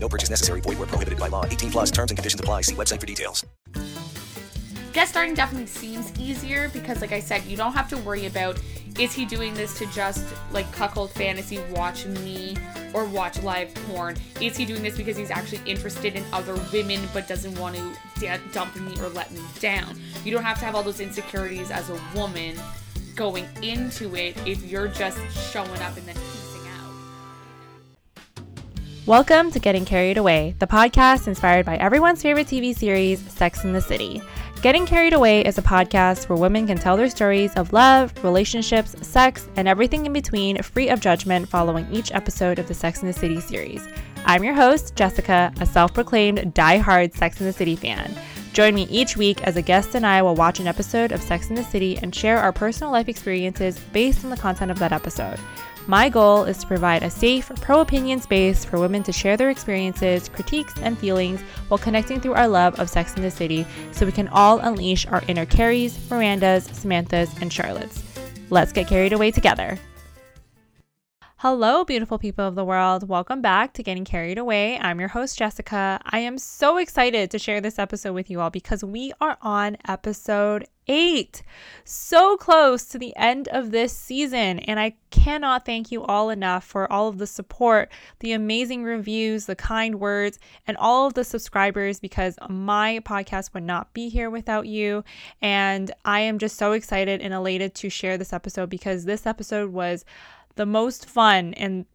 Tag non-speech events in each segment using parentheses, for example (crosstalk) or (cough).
No purchase necessary. Void where prohibited by law. 18 plus terms and conditions apply. See website for details. guest starting definitely seems easier because like i said you don't have to worry about is he doing this to just like cuckold fantasy watch me or watch live porn is he doing this because he's actually interested in other women but doesn't want to da- dump me or let me down you don't have to have all those insecurities as a woman going into it if you're just showing up and then Welcome to Getting Carried Away, the podcast inspired by everyone's favorite TV series, Sex and the City. Getting Carried Away is a podcast where women can tell their stories of love, relationships, sex, and everything in between free of judgment following each episode of the Sex and the City series. I'm your host, Jessica, a self proclaimed die-hard Sex and the City fan. Join me each week as a guest and I will watch an episode of Sex and the City and share our personal life experiences based on the content of that episode. My goal is to provide a safe, pro opinion space for women to share their experiences, critiques, and feelings while connecting through our love of Sex and the City so we can all unleash our inner Carries, Mirandas, Samanthas, and Charlottes. Let's get carried away together. Hello, beautiful people of the world. Welcome back to Getting Carried Away. I'm your host, Jessica. I am so excited to share this episode with you all because we are on episode eight. So close to the end of this season. And I cannot thank you all enough for all of the support, the amazing reviews, the kind words, and all of the subscribers because my podcast would not be here without you. And I am just so excited and elated to share this episode because this episode was the most fun and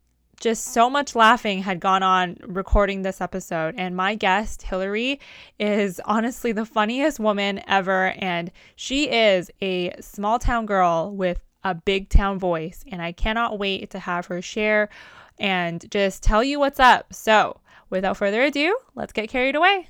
just so much laughing had gone on recording this episode. And my guest, Hillary, is honestly the funniest woman ever. And she is a small town girl with a big town voice. And I cannot wait to have her share and just tell you what's up. So, without further ado, let's get carried away.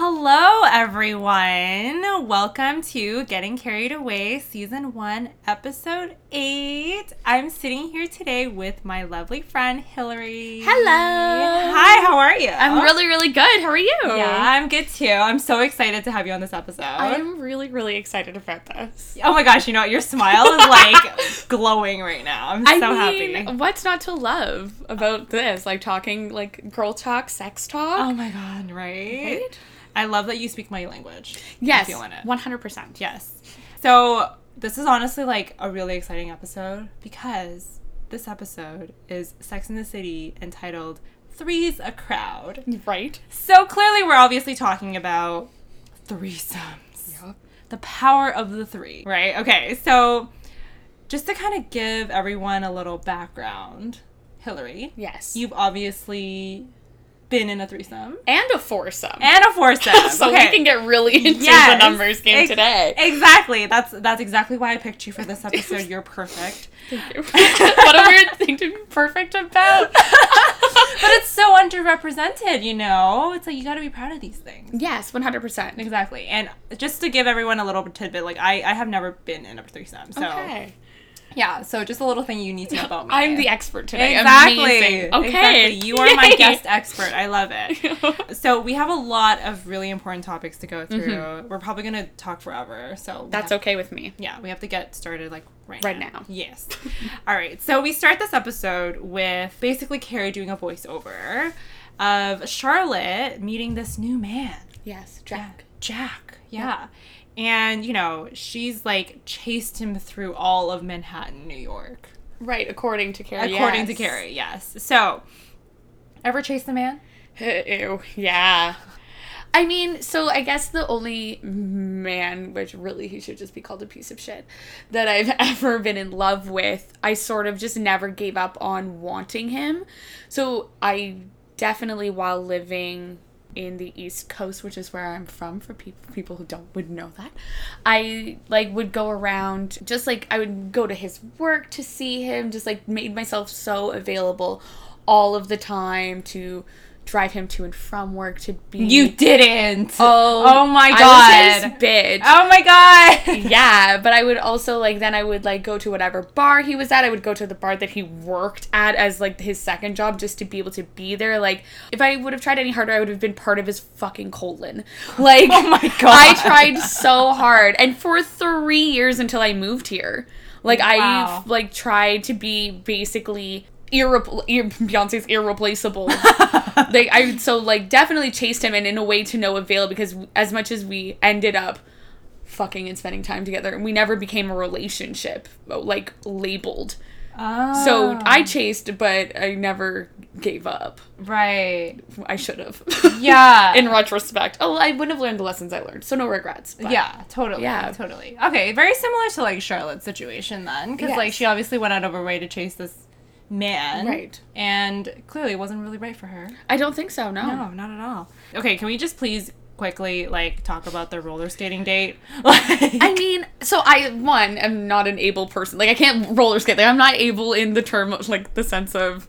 Hello, everyone. Welcome to Getting Carried Away, Season 1, Episode 8. I'm sitting here today with my lovely friend, Hillary. Hello. Hi, how are you? i'm really really good how are you Yeah, I'm good too. I'm so excited to have you on this episode. i'm really really excited about this oh my gosh, you know what? Your smile is like (laughs) glowing right now. I'm so I mean, happy. what's not to love about this? Like talking like girl talk, sex talk. Oh my god, right? Right? I love that you speak my language. yes, I'm feeling it. one hundred percent. Yes. So this is honestly like a really exciting episode because this episode is Sex and the City entitled Three's a Crowd. Right. So clearly we're obviously talking about threesomes. Yep. The power of the three, right? Okay, so just to kind of give everyone a little background, Hillary, Yes. you've obviously been in a threesome and a foursome. and a foursome. (laughs) so okay. we can get really into Yes. the numbers game Ex- today. Exactly. That's that's exactly why I picked you for this episode. (laughs) You're perfect. (laughs) what a weird thing to be perfect about. But it's so underrepresented, you know? It's like you gotta be proud of these things. yes, one hundred percent. Exactly. And just to give everyone a little tidbit, like I, I have never been in a threesome. So Okay. Yeah, so just a little thing you need to know about me. I'm the expert today. Exactly. Amazing. Okay. Exactly. You are my guest expert. I love it. (laughs) So we have a lot of really important topics to go through. We're probably gonna talk forever. So Mm-hmm. That's have- okay with me. yeah, we have to get started like right, Right now. now. Yes. (laughs) All right. So we start this episode with basically Carrie doing a voiceover of Charlotte meeting this new man, Yes, Jack. Jack. Yeah. And, you know, she's like chased him through all of Manhattan, New York. Right, according to Carrie. According to. Carrie, yes. So, ever chased a man? (laughs) Ew, yeah. I mean, so I guess the only man, which really he should just be called a piece of shit, that I've (laughs) ever been in love with, I sort of just never gave up on wanting him. So I definitely, while living in the East Coast, which is where I'm from, for people people who don't would know that, I like would go around just like I would go to his work to see him, just like made myself so available all of the time to drive him to and from work to be. You didn't. Oh, Oh my I was god. bitch. Oh my god. (laughs) yeah, but I would also like then I would like go to whatever bar he was at. I would go to the bar that he worked at as like his second job just to be able to be there. Like if I would have tried any harder, I would have been part of his fucking colon. (laughs) Oh like Oh my God. I tried so hard, and for three years until I moved here. Like Wow. I like tried to be basically. Irrepl- ir- Beyonce's irreplaceable. (laughs) like I so like definitely chased him and in a way to no avail because as much as we ended up fucking and spending time together, we never became a relationship like labeled. Oh. So ah. I chased, but I never gave up. right. I should have. Yeah. (laughs) in retrospect, oh, I wouldn't have learned the lessons I learned, so no regrets. yeah, totally. Yeah. totally. Okay, very similar to like Charlotte's situation then, because like she obviously went out of her way to chase this man, Right. And clearly it wasn't really right for her. I don't think so. No. No, not at all. Okay, can we just please quickly like talk about the roller skating date? (laughs) Like, I mean, so I one am not an able person. Like I can't roller skate. Like I'm not able in the term like the sense of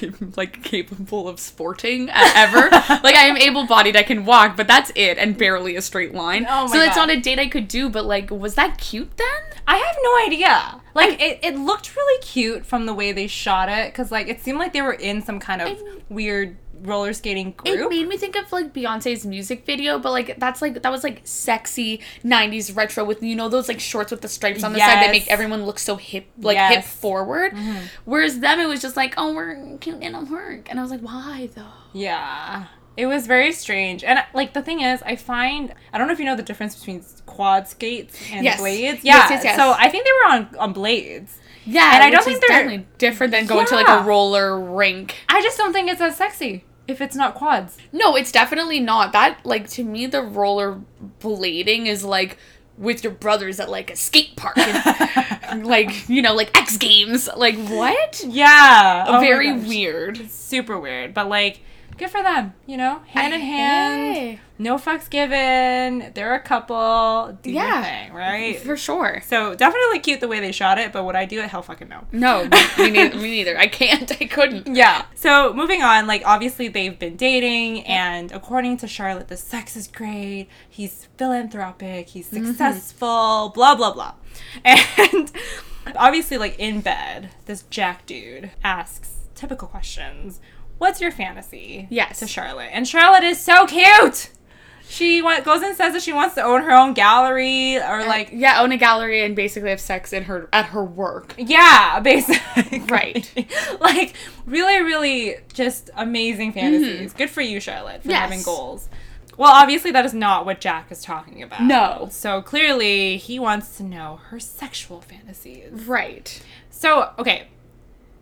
(laughs) like capable of sporting ever. (laughs) like I am able-bodied, I can walk, but that's it, and barely a straight line. Oh my so that's God. not a date I could do. But like, was that cute then? I have no idea. Like it, it looked really cute from the way they shot it, because like it seemed like they were in some kind of weird roller skating group. It made me think of like Beyonce's music video, but like that's like that was like sexy '90s retro with you know those like shorts with the stripes on the side that make everyone look so hip, like hip Yes. forward. Mm-hmm. Whereas them, it was just like, oh, we're cute and at work, and I was like, why though? Yeah. It was very strange. And like the thing is, I find I don't know if you know the difference between quad skates and Yes. blades. Yes, Yeah. yes, yes. So I think they were on on blades. Yeah, And I don't think they're- definitely different than going to like a roller rink. I just don't think it's as sexy if it's not quads. No, it's definitely not. That like to me, the roller blading is like with your brothers at like a skate park, and, (laughs) like you know, like X Games. Like what? Yeah. Oh Very weird. Super weird. But like good for them, you know? Hand in hand. Hey. No fucks given. They're a couple. Do Yeah. your thing, right? For sure. So definitely cute the way they shot it, but would I do it? Hell fucking no. No, (laughs) me neither. me neither. I can't. (laughs) I couldn't. Yeah. So moving on, like obviously they've been dating, and according to Charlotte, the sex is great. He's philanthropic. He's mm-hmm. successful. Blah blah blah. (laughs) And obviously, like in bed, this Jack dude asks typical questions. What's your fantasy? Yes. To Charlotte, and Charlotte is so cute. She goes and says that she wants to own her own gallery, or uh, like Yeah, own a gallery and basically have sex in her at her work. Yeah, basically. (laughs) Right. (laughs) like really, really just amazing fantasies. Mm-hmm. Good for you, Charlotte, for Yes. having goals. Well, obviously that is not what Jack is talking about. No. So clearly he wants to know her sexual fantasies. Right. So, okay.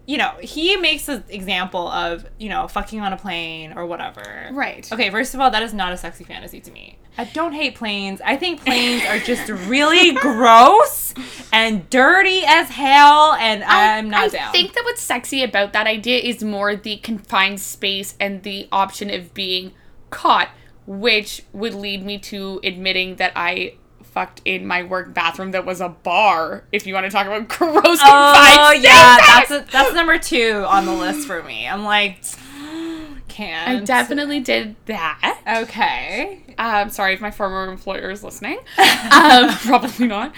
You know, he makes an example of, you know, fucking on a plane or whatever. Right. Okay, first of all, that is not a sexy fantasy to me. I don't hate planes. I think planes are (laughs) just really gross and dirty as hell, and I, am not I down. I think that what's sexy about that idea is more the confined space and the option of being caught, which would lead me to admitting that I fucked in my work bathroom that was a bar. If you want to talk about (laughs) gross oh yeah, that's a, that's number two on the list for me. I'm like, (gasps) can't. I definitely did that. Okay. Um, sorry if my former employer is listening. (laughs) Um, probably not.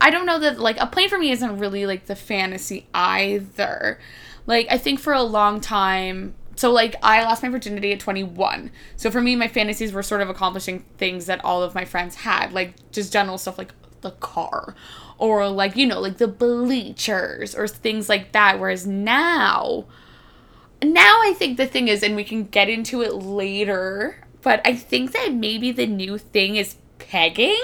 I don't know that like a plane for me isn't really like the fantasy either. Like I think for a long time, so like I lost my virginity at 21. So for me, my fantasies were sort of accomplishing things that all of my friends had, like just general stuff like the car or like you know like the bleachers or things like that. Whereas now now I think the thing is, and we can get into it later, but I think that maybe the new thing is pegging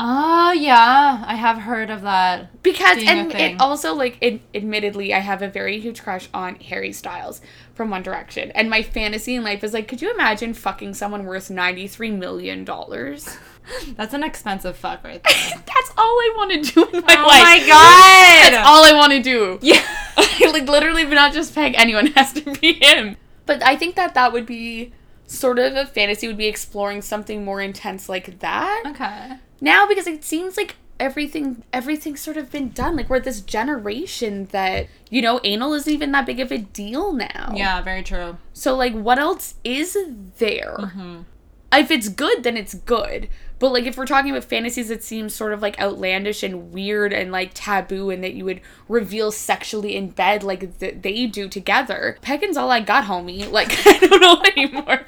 Oh yeah, I have heard of that. because and it also like it, admittedly I have a very huge crush on Harry Styles from One Direction, and my fantasy in life is like, could you imagine fucking someone worth ninety three million dollars? (laughs) That's an expensive fuck right (laughs) there. That's all I want to do in my oh life. Oh my god. That's all I want to do. Yeah. (laughs) like literally, but not just peg anyone it has to be him. But I think that that would be sort of a fantasy would be exploring something more intense like that. Okay. Now because it seems like everything everything's sort of been done. Like we're this generation that you know anal isn't even that big of a deal now. Yeah, very true. So like, what else is there? Mm-hmm. If it's good, then it's good. But like, if we're talking about fantasies that seem sort of like outlandish and weird and like taboo, and that you would reveal sexually in bed like th- they do together, pegging's all I got, homie. Like (laughs) I don't know anymore.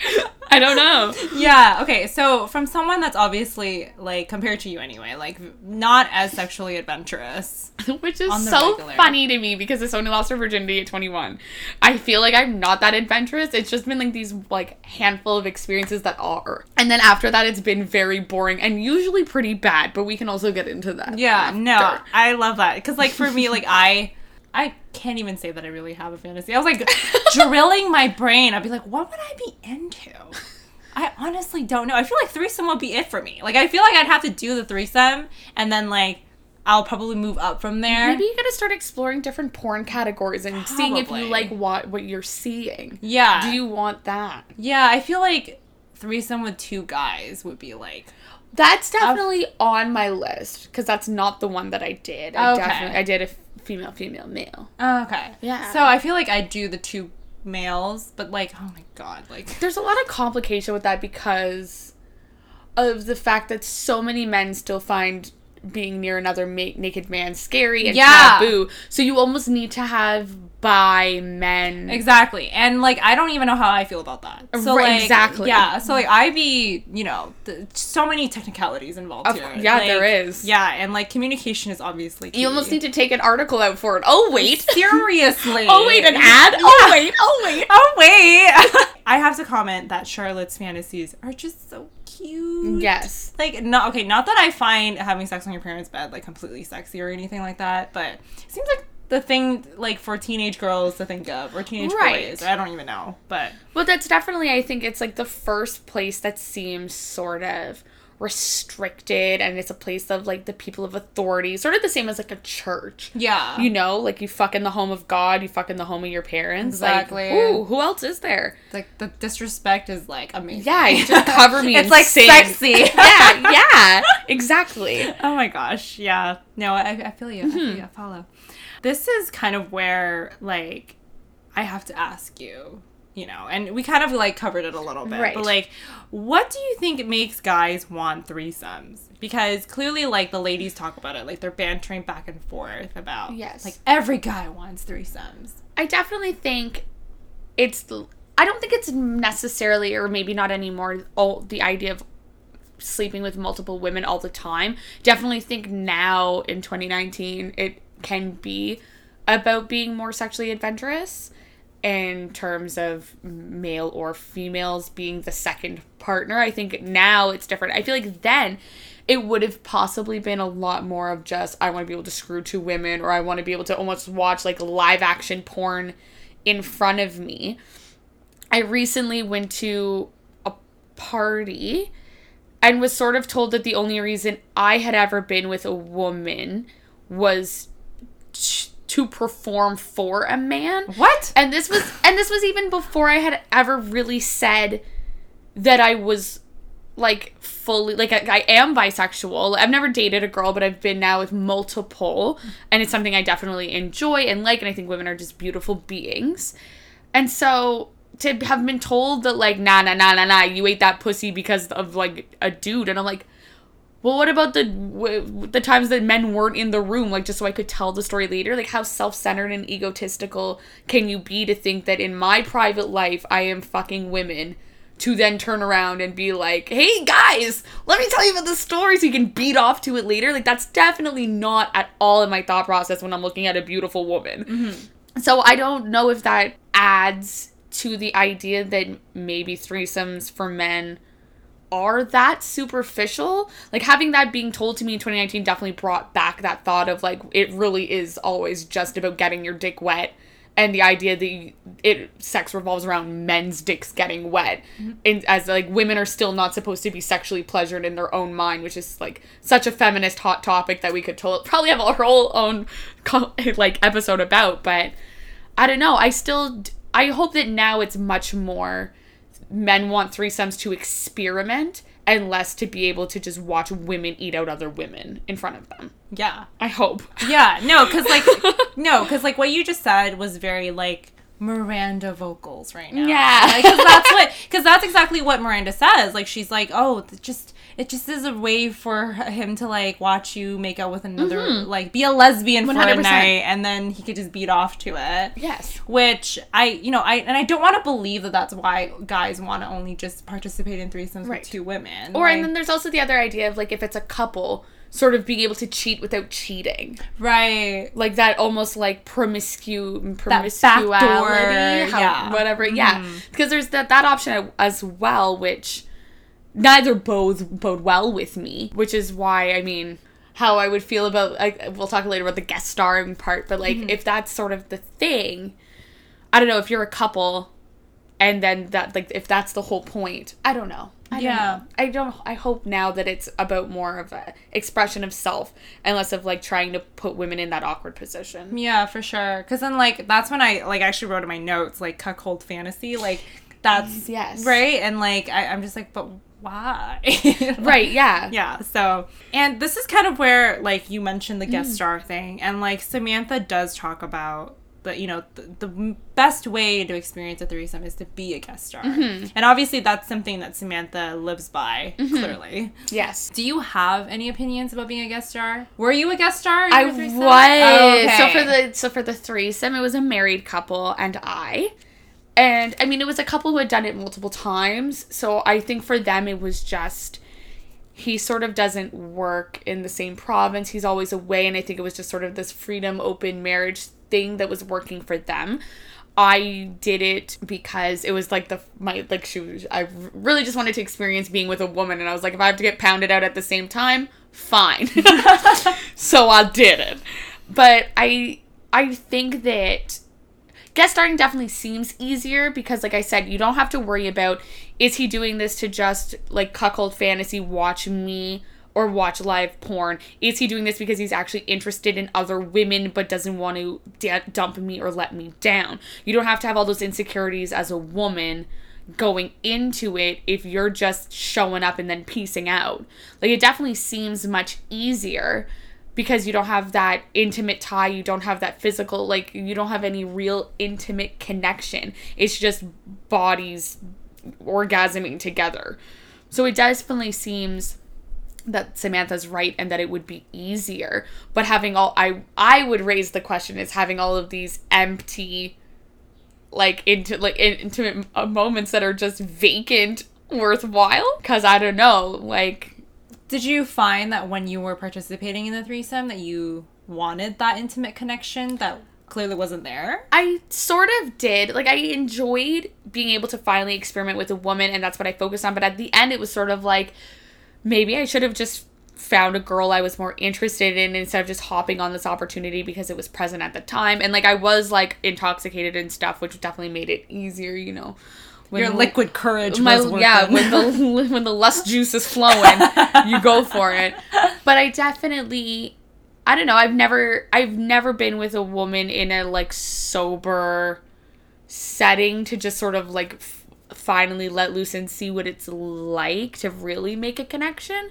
I don't know. Yeah, okay. So, from someone that's obviously like compared to you anyway, like not as sexually adventurous. (laughs) Which is so regular. funny to me because someone who lost her virginity at 21, I feel like I'm not that adventurous. It's just been like these like handful of experiences that are. And then after that, it's been very boring and usually pretty bad, but we can also get into that. Yeah, no. I love that cuz like for me like I I can't even say that I really have a fantasy. I was like (laughs) drilling my brain. I'd be like, what would I be into? I honestly don't know. I feel like threesome would be it for me. Like I feel like I'd have to do the threesome and then like I'll probably move up from there. Maybe you gotta start exploring different porn categories and seeing if you like what what you're seeing. Yeah. Do you want that? Yeah, I feel like threesome with two guys would be like That's definitely on my list because that's not the one that I did. I Okay. definitely I did a female, female, male. Oh, okay. Yeah. So I feel like I do the two males, but like, oh my god, like there's a lot of complication with that because of the fact that so many men still find being near another ma- naked man scary and Yeah. taboo. So you almost need to have bi men. exactly. And like I don't even know how I feel about that. So Right, like exactly. Yeah. So like I be, you know, th- so many technicalities involved Of- here. yeah, Like, there is. Yeah, and like communication is obviously key. You almost need to take an article out for it. Oh wait. (laughs) seriously. oh wait, an ad. (laughs) Oh wait. Oh wait. Oh wait. (laughs) I have to comment that Charlotte's fantasies are just so cute. Yes. Like not okay, not that I find having sex on your parents' bed like completely sexy or anything like that, but it seems like the thing like for teenage girls to think of or teenage Right. boys. I don't even know, but Well, that's definitely, I think it's like the first place that seems sort of restricted and it's a place of like the people of authority, sort of the same as like a church. yeah, You know, like you fuck in the home of God, you fuck in the home of your parents. Exactly. Like, ooh, who else is there? like the disrespect is like amazing. Yeah, you just (laughs) cover me. It's like sexy. (laughs) yeah, (laughs) yeah, exactly. Oh my gosh, yeah. No, I, I feel you. I Mm-hmm. feel you. I follow. This is kind of where like I have to ask you, you know, and we kind of like covered it a little bit, Right. but like, what do you think makes guys want threesomes? Because clearly, like the ladies talk about it, like they're bantering back and forth about, Yes. like every guy wants threesomes. I definitely think it's. I don't think it's necessarily, or maybe not anymore, all the idea of sleeping with multiple women all the time. Definitely think now in 2019 it can be about being more sexually adventurous in terms of male or females being the second partner. I think now it's different. I feel like then it would have possibly been a lot more of just I want to be able to screw two women or I want to be able to almost watch like live action porn in front of me. I recently went to a party and was sort of told that the only reason I had ever been with a woman was to perform for a man. What? And this was and this was even before I had ever really said that I was like fully like I, I am bisexual. I've never dated a girl, but I've been now with multiple and it's something I definitely enjoy and like and I think women are just beautiful beings. And so to have been told that like nah nah nah nah nah you ate that pussy because of like a dude and I'm like well what about the w- the times that men weren't in the room like just so I could tell the story later? Like how self-centered and egotistical can you be to think that in my private life I am fucking women to then turn around and be like hey guys let me tell you about the story so you can beat off to it later? Like that's definitely not at all in my thought process when I'm looking at a beautiful woman. Mm-hmm. So I don't know if that adds to the idea that maybe threesomes for men are that superficial. Like having that being told to me in 2019 definitely brought back that thought of like it really is always just about getting your dick wet and the idea that you, it sex revolves around men's dicks getting wet mm-hmm. and as like women are still not supposed to be sexually pleasured in their own mind which is like such a feminist hot topic that we could to- probably have our whole own like episode about but I don't know. I still I hope that now it's much more men want threesomes to experiment and less to be able to just watch women eat out other women in front of them. Yeah. I hope. (laughs) Yeah, no, because like, no, because like what you just said was very like Miranda vocals right now. Yeah. because that's what, because that's exactly what Miranda says. Like she's like, oh, just it just is a way for him to like watch you make out with another, mm-hmm. like be a lesbian for a night, and then he could just beat off to it. Yes. Which I, you know, I and I don't want to believe that that's why guys want to only just participate in threesomes Right. with two women. Or Like- and then there's also the other idea of like if it's a couple, sort of being able to cheat without cheating. right, Like that almost like promiscu backdoor, how- yeah. whatever. Yeah. Mm-hmm. Because there's that that option as well, which neither both bode well with me, which is why I mean how I would feel about like we'll talk later about the guest starring part, but like mm-hmm. if that's sort of the thing, I don't know if you're a couple and then that like if that's the whole point. I don't know. I don't Yeah. know. I don't I hope now that it's about more of a expression of self and less of like trying to put women in that awkward position. Yeah, for sure. Because then, like, that's when I like actually wrote in my notes like cuckold fantasy. Like, that's Yes. right. And like, I, I'm just like, but why? (laughs) Right, yeah. Yeah. So, and this is kind of where like you mentioned the Mm. guest star thing, and like Samantha does talk about the you know the, the best way to experience a threesome is to be a guest star, Mm-hmm. and obviously that's something that Samantha lives by clearly. Yes. Do you have any opinions about being a guest star? Were you a guest star? in I was. Oh, So for the so for the threesome, it was a married couple and I. And I mean, it was a couple who had done it multiple times. So I think for them, it was just he sort of doesn't work in the same province. He's always away, and I think it was just sort of this freedom, open marriage thing that was working for them. I did it because it was like the my like she was, I really just wanted to experience being with a woman, and I was like, if I have to get pounded out at the same time, fine. (laughs) (laughs) so I did it. But I I think that guest starring definitely seems easier because like I said, you don't have to worry about is he doing this to just like cuckold fantasy watch me or watch live porn? Is he doing this because he's actually interested in other women but doesn't want to d- dump me or let me down? You don't have to have all those insecurities as a woman going into it if you're just showing up and then piecing out. Like it definitely seems much easier because you don't have that intimate tie, you don't have that physical like you don't have any real intimate connection. It's just bodies orgasming together. So it definitely seems that Samantha's right and that it would be easier. But having all I I would raise the question is having all of these empty like into like in- intimate moments that are just vacant worthwhile because I don't know like Did you find that when you were participating in the threesome that you wanted that intimate connection that clearly wasn't there? I sort of did. Like I enjoyed being able to finally experiment with a woman and that's what I focused on, but at the end it was sort of like maybe I should have just found a girl I was more interested in instead of just hopping on this opportunity because it was present at the time. And like I was like intoxicated and stuff, which definitely made it easier, you know. When Your liquid courage my yeah when the (laughs) when the lust juice is flowing you go for it. But i definitely i don't know i've never i've never been with a woman in a like sober setting to just sort of like f- finally let loose and see what it's like to really make a connection.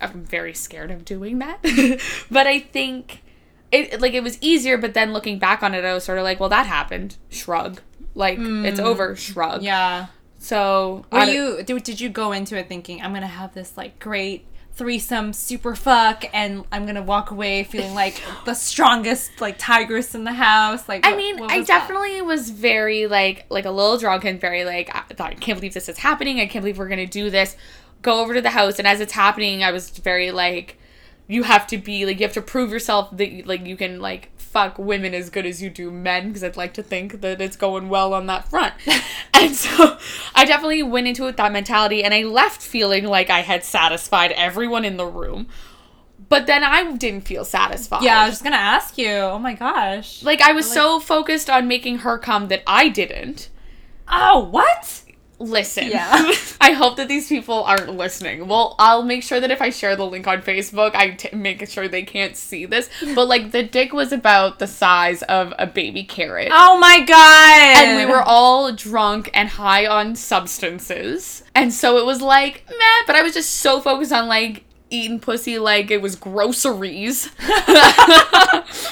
I'm very scared of doing that. (laughs) But i think it like it was easier but then looking back on it i was sort of like well that happened. Shrug like it's hmm. over shrug yeah. so Were you did, did you go into it thinking I'm gonna have this like great threesome super fuck and I'm gonna walk away feeling like (laughs) the strongest like tigress in the house? Like I mean, I was that? definitely was very like like a little drunk and very like I thought I can't believe this is happening. I can't believe we're gonna do this. Go over to the house and as it's happening, I was very like, you have to be like you have to prove yourself that like you can like fuck women as good as you do men because I'd like to think that it's going well on that front. (laughs) and so I definitely went into it with that mentality and I left feeling like I had satisfied everyone in the room. But then I didn't feel satisfied. Yeah, I was just gonna ask you. Oh my gosh. Like I was so focused on making her come that I didn't. oh what? Listen. Yeah. (laughs) I hope that these people aren't listening. Well, I'll make sure that if I share the link on Facebook, I t- make sure they can't see this. (laughs) But like the dick was about the size of a baby carrot. Oh my god! and we were all drunk and high on substances. And so it was like, meh, but I was just so focused on like eating pussy like it was groceries. (laughs)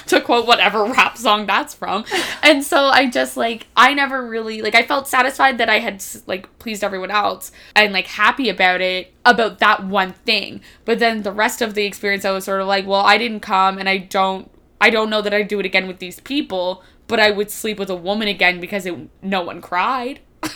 to quote whatever rap song that's from. And so I just like I never really like I felt satisfied that I had like pleased everyone else and like happy about it about that one thing. But then the rest of the experience I was sort of like, well, I didn't come and I don't I don't know that I'd do it again with these people, but I would sleep with a woman again because it no one cried. (laughs)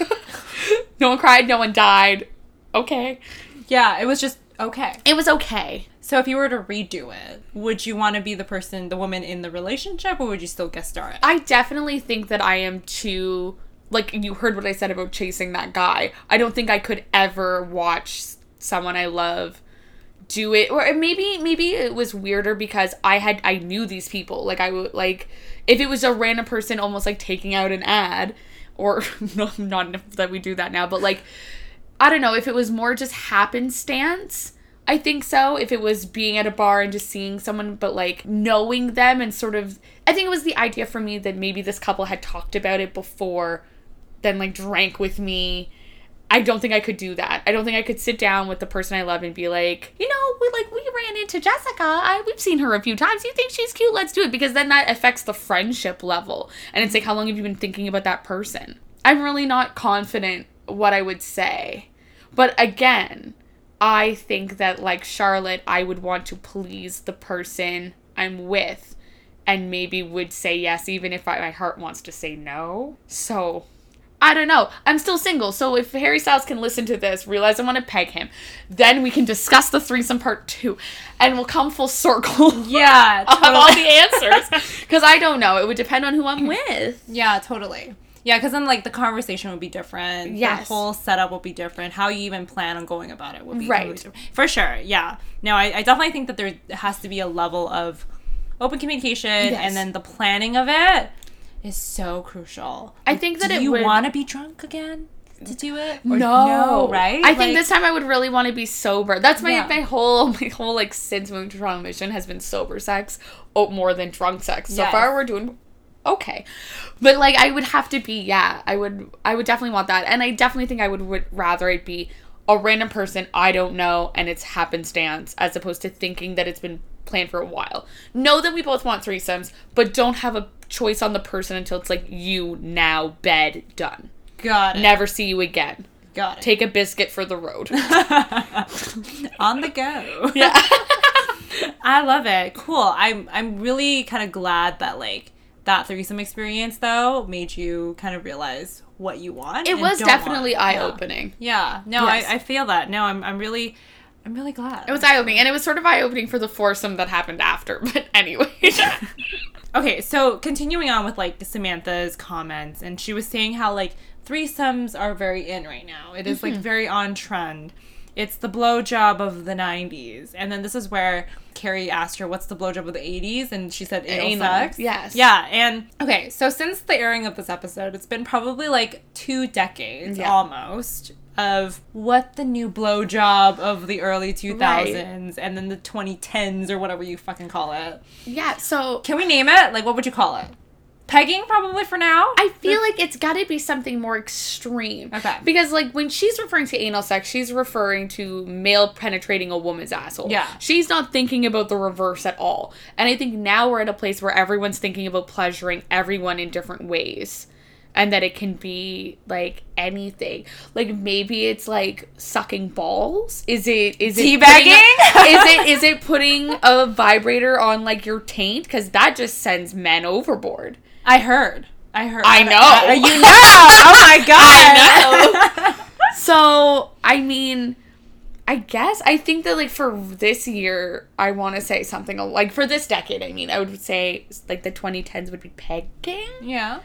no one cried, no one died. Okay. yeah, it was just okay. It was okay. So if you were to redo it, would you want to be the person, the woman in the relationship, or would you still guest star it? I definitely think that I am too like you heard what I said about chasing that guy. I don't think I could ever watch someone I love do it or maybe maybe it was weirder because I had I knew these people. Like I would like if it was a random person almost like taking out an ad or no (laughs) not that we do that now, but like I don't know if it was more just happenstance. I think so. If it was being at a bar and just seeing someone, but like knowing them and sort of, I think it was the idea for me that maybe this couple had talked about it before, then like drank with me. I don't think I could do that. I don't think I could sit down with the person I love and be like, you know, we like we ran into Jessica. I we've seen her a few times. You think she's cute? Let's do it because then that affects the friendship level. And it's like, how long have you been thinking about that person? I'm really not confident what I would say. But again, I think that like Charlotte, I would want to please the person I'm with and maybe would say yes even if I, my heart wants to say no. So I don't know. I'm still single, so if Harry Styles can listen to this, realize I want to peg him, then we can discuss the threesome part two, and we'll come full circle. (laughs) Yeah, I'll have all the answers (laughs) because I don't know. It would depend on who I'm (clears throat) with. Yeah, totally. Yeah, because then like the conversation would be different. Yes. The whole setup will be different. How you even plan on going about it would be Right. totally. For sure. Yeah. No, I, I definitely think that there has to be a level of open communication Yes. and then the planning of it is so crucial. I think that do you would- want to be drunk again to do it? Or no, right? I think this time I would really want to be sober. That's my Yeah. my whole (laughs) my whole like since moving to Toronto mission has been sober sex, oh, more than drunk sex. So Yes. far, we're doing okay, but like I would have to be yeah. I would I would definitely want that, and I definitely think I would would rather it be a random person I don't know and it's happenstance as opposed to thinking that it's been planned for a while. Know that we both want threesomes, but don't have a choice on the person until it's like you now bed done. Got it. Never see you again. Got it. Take a biscuit for the road. (laughs) on the go. yeah. (laughs) I love it. Cool. I'm I'm really kind of glad that like that threesome experience though made you kind of realize what you want. It was definitely Yeah. eye opening. Yeah. No, Yes. I, I feel that. No, I'm I'm really I'm really glad. It was eye opening, and it was sort of eye opening for the foursome that happened after. But (laughs) anyway, (laughs) Okay, so continuing on with like Samantha's comments, and she was saying how like threesomes are very in right now. It is, Mm-hmm. like very on trend. It's the blowjob of the '90s, and then this is where Carrie asked her, "What's the blowjob of the '80s?" and she said, "Anal, Anal, sex." yes. Yeah, and okay, so since the airing of this episode, it's been probably like two decades Yeah. almost of what the new blowjob of the early 2000s and then the 2010s or whatever you fucking call it. yeah. So Can we name it? Like, what would you call it? Pegging, probably for now. I feel like it's got to be something more extreme. Okay. Because like when she's referring to anal sex, she's referring to male penetrating a woman's asshole. Yeah. She's not thinking about the reverse at all. And I think now we're at a place where everyone's thinking about pleasuring everyone in different ways. And that it can be like anything. Like maybe it's like sucking balls. Is it is it Teabagging? putting- (laughs) is it is (laughs) it putting a vibrator on like your taint? Because that just sends men overboard. I heard. I heard. I know. I- you know. Oh my (laughs) god. I know. (laughs) so, I mean, I guess I think that like for this year, I want to say something like for this decade. I mean, I would say like the 2010s would be pegging. yeah.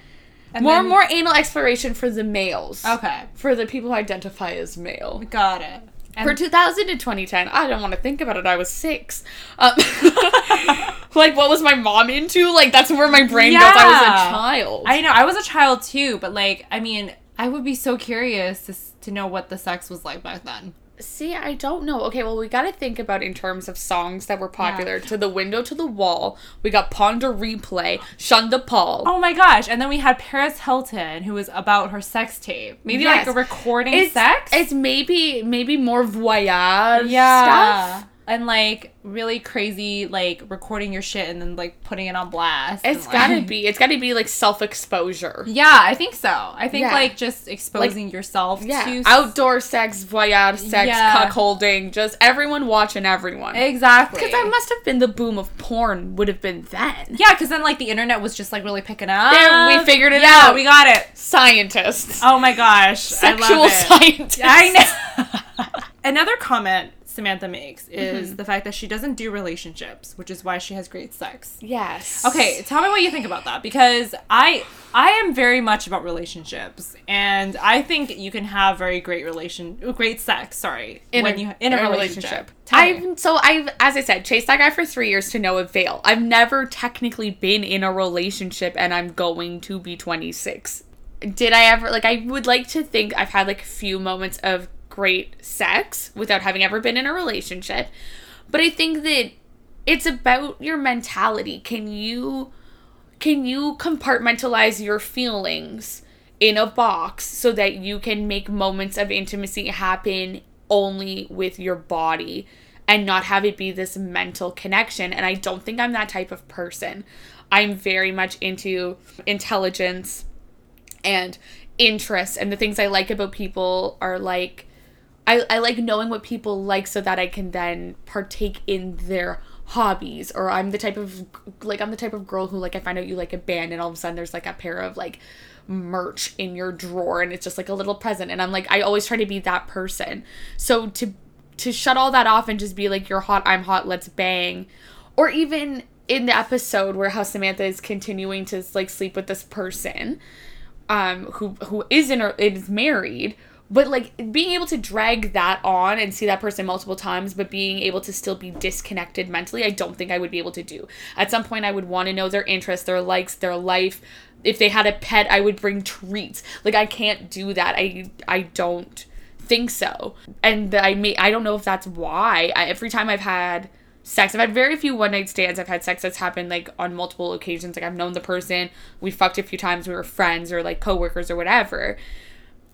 And More then- more anal exploration for the males. Okay. For the people who identify as male. Got it. And For 2000 to 2010, I don't want to think about it. I was six. Um, (laughs) like, what was my mom into? Like, that's where my brain goes. I was a child. I know I was a child too, but like I mean, I would be so curious to to know what the sex was like back then. See, I don't know. Okay, well, we got to think about in terms of songs that were popular. To the window, to the wall. We got Pon de Replay, Sean da Paul. Oh my gosh! And then we had Paris Hilton, who was about her sex tape. Maybe like a recording it's, sex. It's maybe maybe more voyage yeah, stuff. And like really crazy, like recording your shit and then like putting it on blast. It's and, gotta like- be. It's gotta be like self exposure. Yeah, I think so. I think Yeah. like just exposing yourself Yeah, to outdoor sex, voyage sex, Yeah. cuckolding, just everyone watching everyone. exactly. Because that must have been the boom of porn. Would have been then. yeah, because then like the internet was just like really picking up. There, we figured it yeah, out. we got it. Scientists, Oh my gosh, sexual I love it. scientists. I know. (laughs) Another comment Samantha makes Mm-hmm. is the fact that she doesn't do relationships, which is why she has great sex. Yes. Okay, tell me what you think about that because I I am very much about relationships and I think you can have very great relation great sex, sorry, in when a, you in a, relationship. Tell. I've so I've as I said, chased that guy for three years to no avail. I've never technically been in a relationship, and I'm going to be 26. Did I ever like? I would like to think I've had like a few moments of great sex without having ever been in a relationship, but I think that it's about your mentality. Can you can you compartmentalize your feelings in a box so that you can make moments of intimacy happen only with your body and not have it be this mental connection? And i don't think i'm that type of person. I'm very much into intelligence and interests and the things i like about people are like I, I like knowing what people like so that I can then partake in their hobbies or I'm the type of like I'm the type of girl who like I find out you like a band and all of a sudden there's like a pair of like merch in your drawer and it's just like a little present and I'm like I always try to be that person. So to to shut all that off and just be like you're hot, I'm hot, let's bang or even in the episode where how Samantha is continuing to like sleep with this person um who who is in or is married but like being able to drag that on and see that person multiple times but being able to still be disconnected mentally i don't think i would be able to do at some point i would want to know their interests their likes their life if they had a pet i would bring treats like i can't do that i i don't think so and i may i don't know if that's why I, every time i've had sex. I've had very few one night stands. I've had sex that's happened like on multiple occasions. Like I've known the person, we fucked a few times, we were friends or like coworkers or whatever.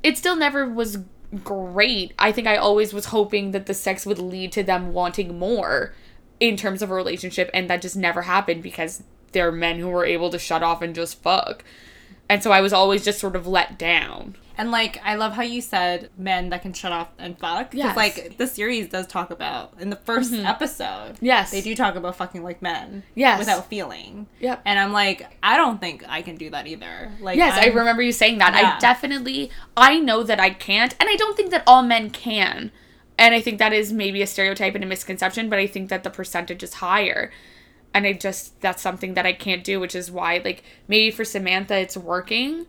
It still never was great. I think I always was hoping that the sex would lead to them wanting more in terms of a relationship, and that just never happened because they're men who were able to shut off and just fuck. And so I was always just sort of let down. And like, I love how you said men that can shut off and fuck. Because Yes. like the series does talk about in the 1st mm-hmm. episode. Yes. they do talk about fucking like men. Yes. without feeling. Yep. And I'm like, I don't think I can do that either. Like, Yes, i I'm- remember you saying that. Yeah. I definitely I know that I can't and I don't think that all men can. And I think that is maybe a stereotype and a misconception, but I think that the percentage is higher. And I just that's something that I can't do, which is why like maybe for Samantha it's working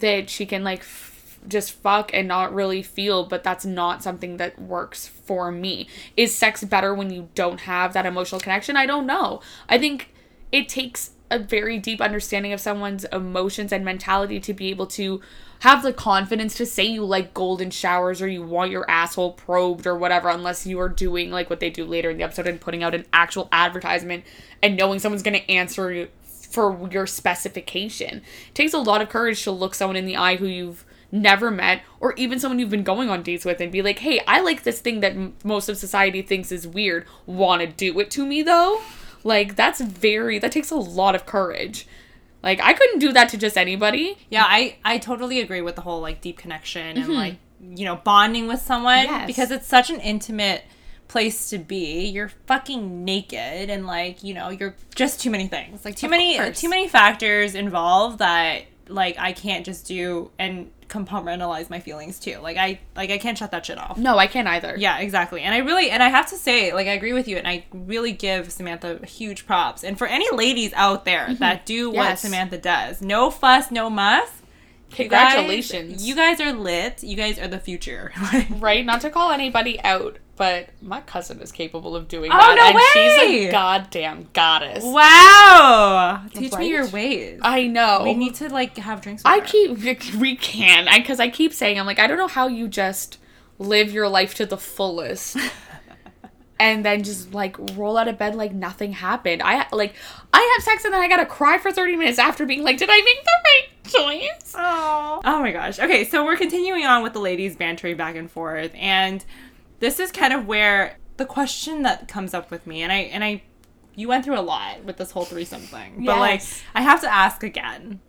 that she can like f- just fuck and not really feel, but that's not something that works for me. Is sex better when you don't have that emotional connection? I don't know. I think it takes a very deep understanding of someone's emotions and mentality to be able to have the confidence to say you like golden showers or you want your asshole probed or whatever unless you are doing like what they do later in the episode and putting out an actual advertisement and knowing someone's going to answer for your specification. It takes a lot of courage to look someone in the eye who you've never met or even someone you've been going on dates with and be like, "Hey, I like this thing that m- most of society thinks is weird. Want to do it to me though?" Like that's very that takes a lot of courage. Like I couldn't do that to just anybody. Yeah, I I totally agree with the whole like deep connection and mm-hmm. like you know bonding with someone Yes. because it's such an intimate place to be. You're fucking naked and like you know you're just too many things like too Of many course. too many factors involved that like I can't just do and compartmentalize my feelings too. Like I like I can't shut that shit off. No, I can't either. Yeah, exactly. And I really and I have to say, like I agree with you and I really give Samantha huge props. And for any ladies out there mm-hmm. that do what Samantha does, no fuss, no muss. you guys- Congratulations. You guys, are lit. You guys are the future. (laughs) right? Not to call anybody out but my cousin is capable of doing Oh, that, no and she's a goddamn goddess. Wow. Teach Right? me your ways. I know. we need to like have drinks. With I her. keep we can because I, keep saying I'm like I don't know how you just live your life to the fullest (laughs) and then just like roll out of bed like nothing happened. I like I have sex and then I gotta cry for 30 minutes after being like, did I make the right choice? Oh. Oh my gosh. Okay, so we're continuing on with the ladies bantering back and forth, and this is kind of where the question that comes up with me, and I and I, you went through a lot with this whole threesome thing, but like I have to ask again,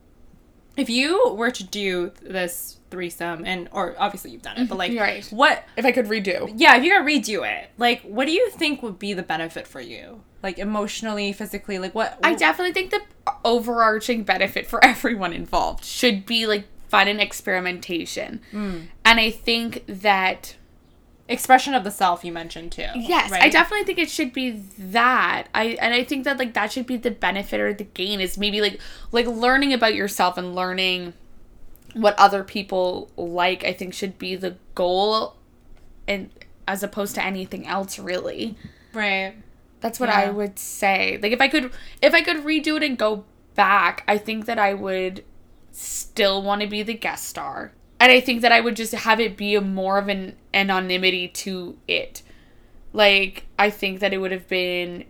if you were to do this threesome, and or obviously you've done it, but mm-hmm. like Right. what? If I could redo. Yeah, if you're gonna redo it, like what do you think would be the benefit for you, like emotionally, physically, like what? I definitely think the overarching benefit for (laughs) everyone involved should be like fun and experimentation. Mm. And I think that expression of the self you mentioned too. Yes, I definitely think it should be that. I and I think that like that should be the benefit or the gain is maybe like like learning about yourself and learning what other people like. I think should be the goal, and as opposed to anything else really. right. That's what I would say. Like if I could if I could redo it and go back, I think that I would still want to be the guest star. And I think that I would just have it be a more of an anonymity to it. Like I think that it would have been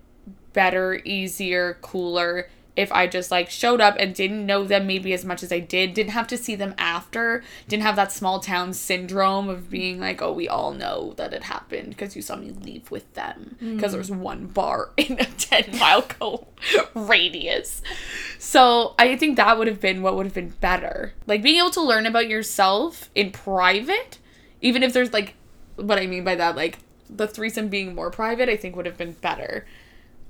better, easier, cooler if I just like showed up and didn't know them maybe as much as I did, didn't have to see them after, didn't have that small town syndrome of being like, oh, we all know that it happened because you saw me leave with them because there's mm. one bar (laughs) in a 10 mile co- radius. So I think that would have been what would have been better. Like being able to learn about yourself in private, even if there's like, what I mean by that, like the threesome being more private, I think would have been better.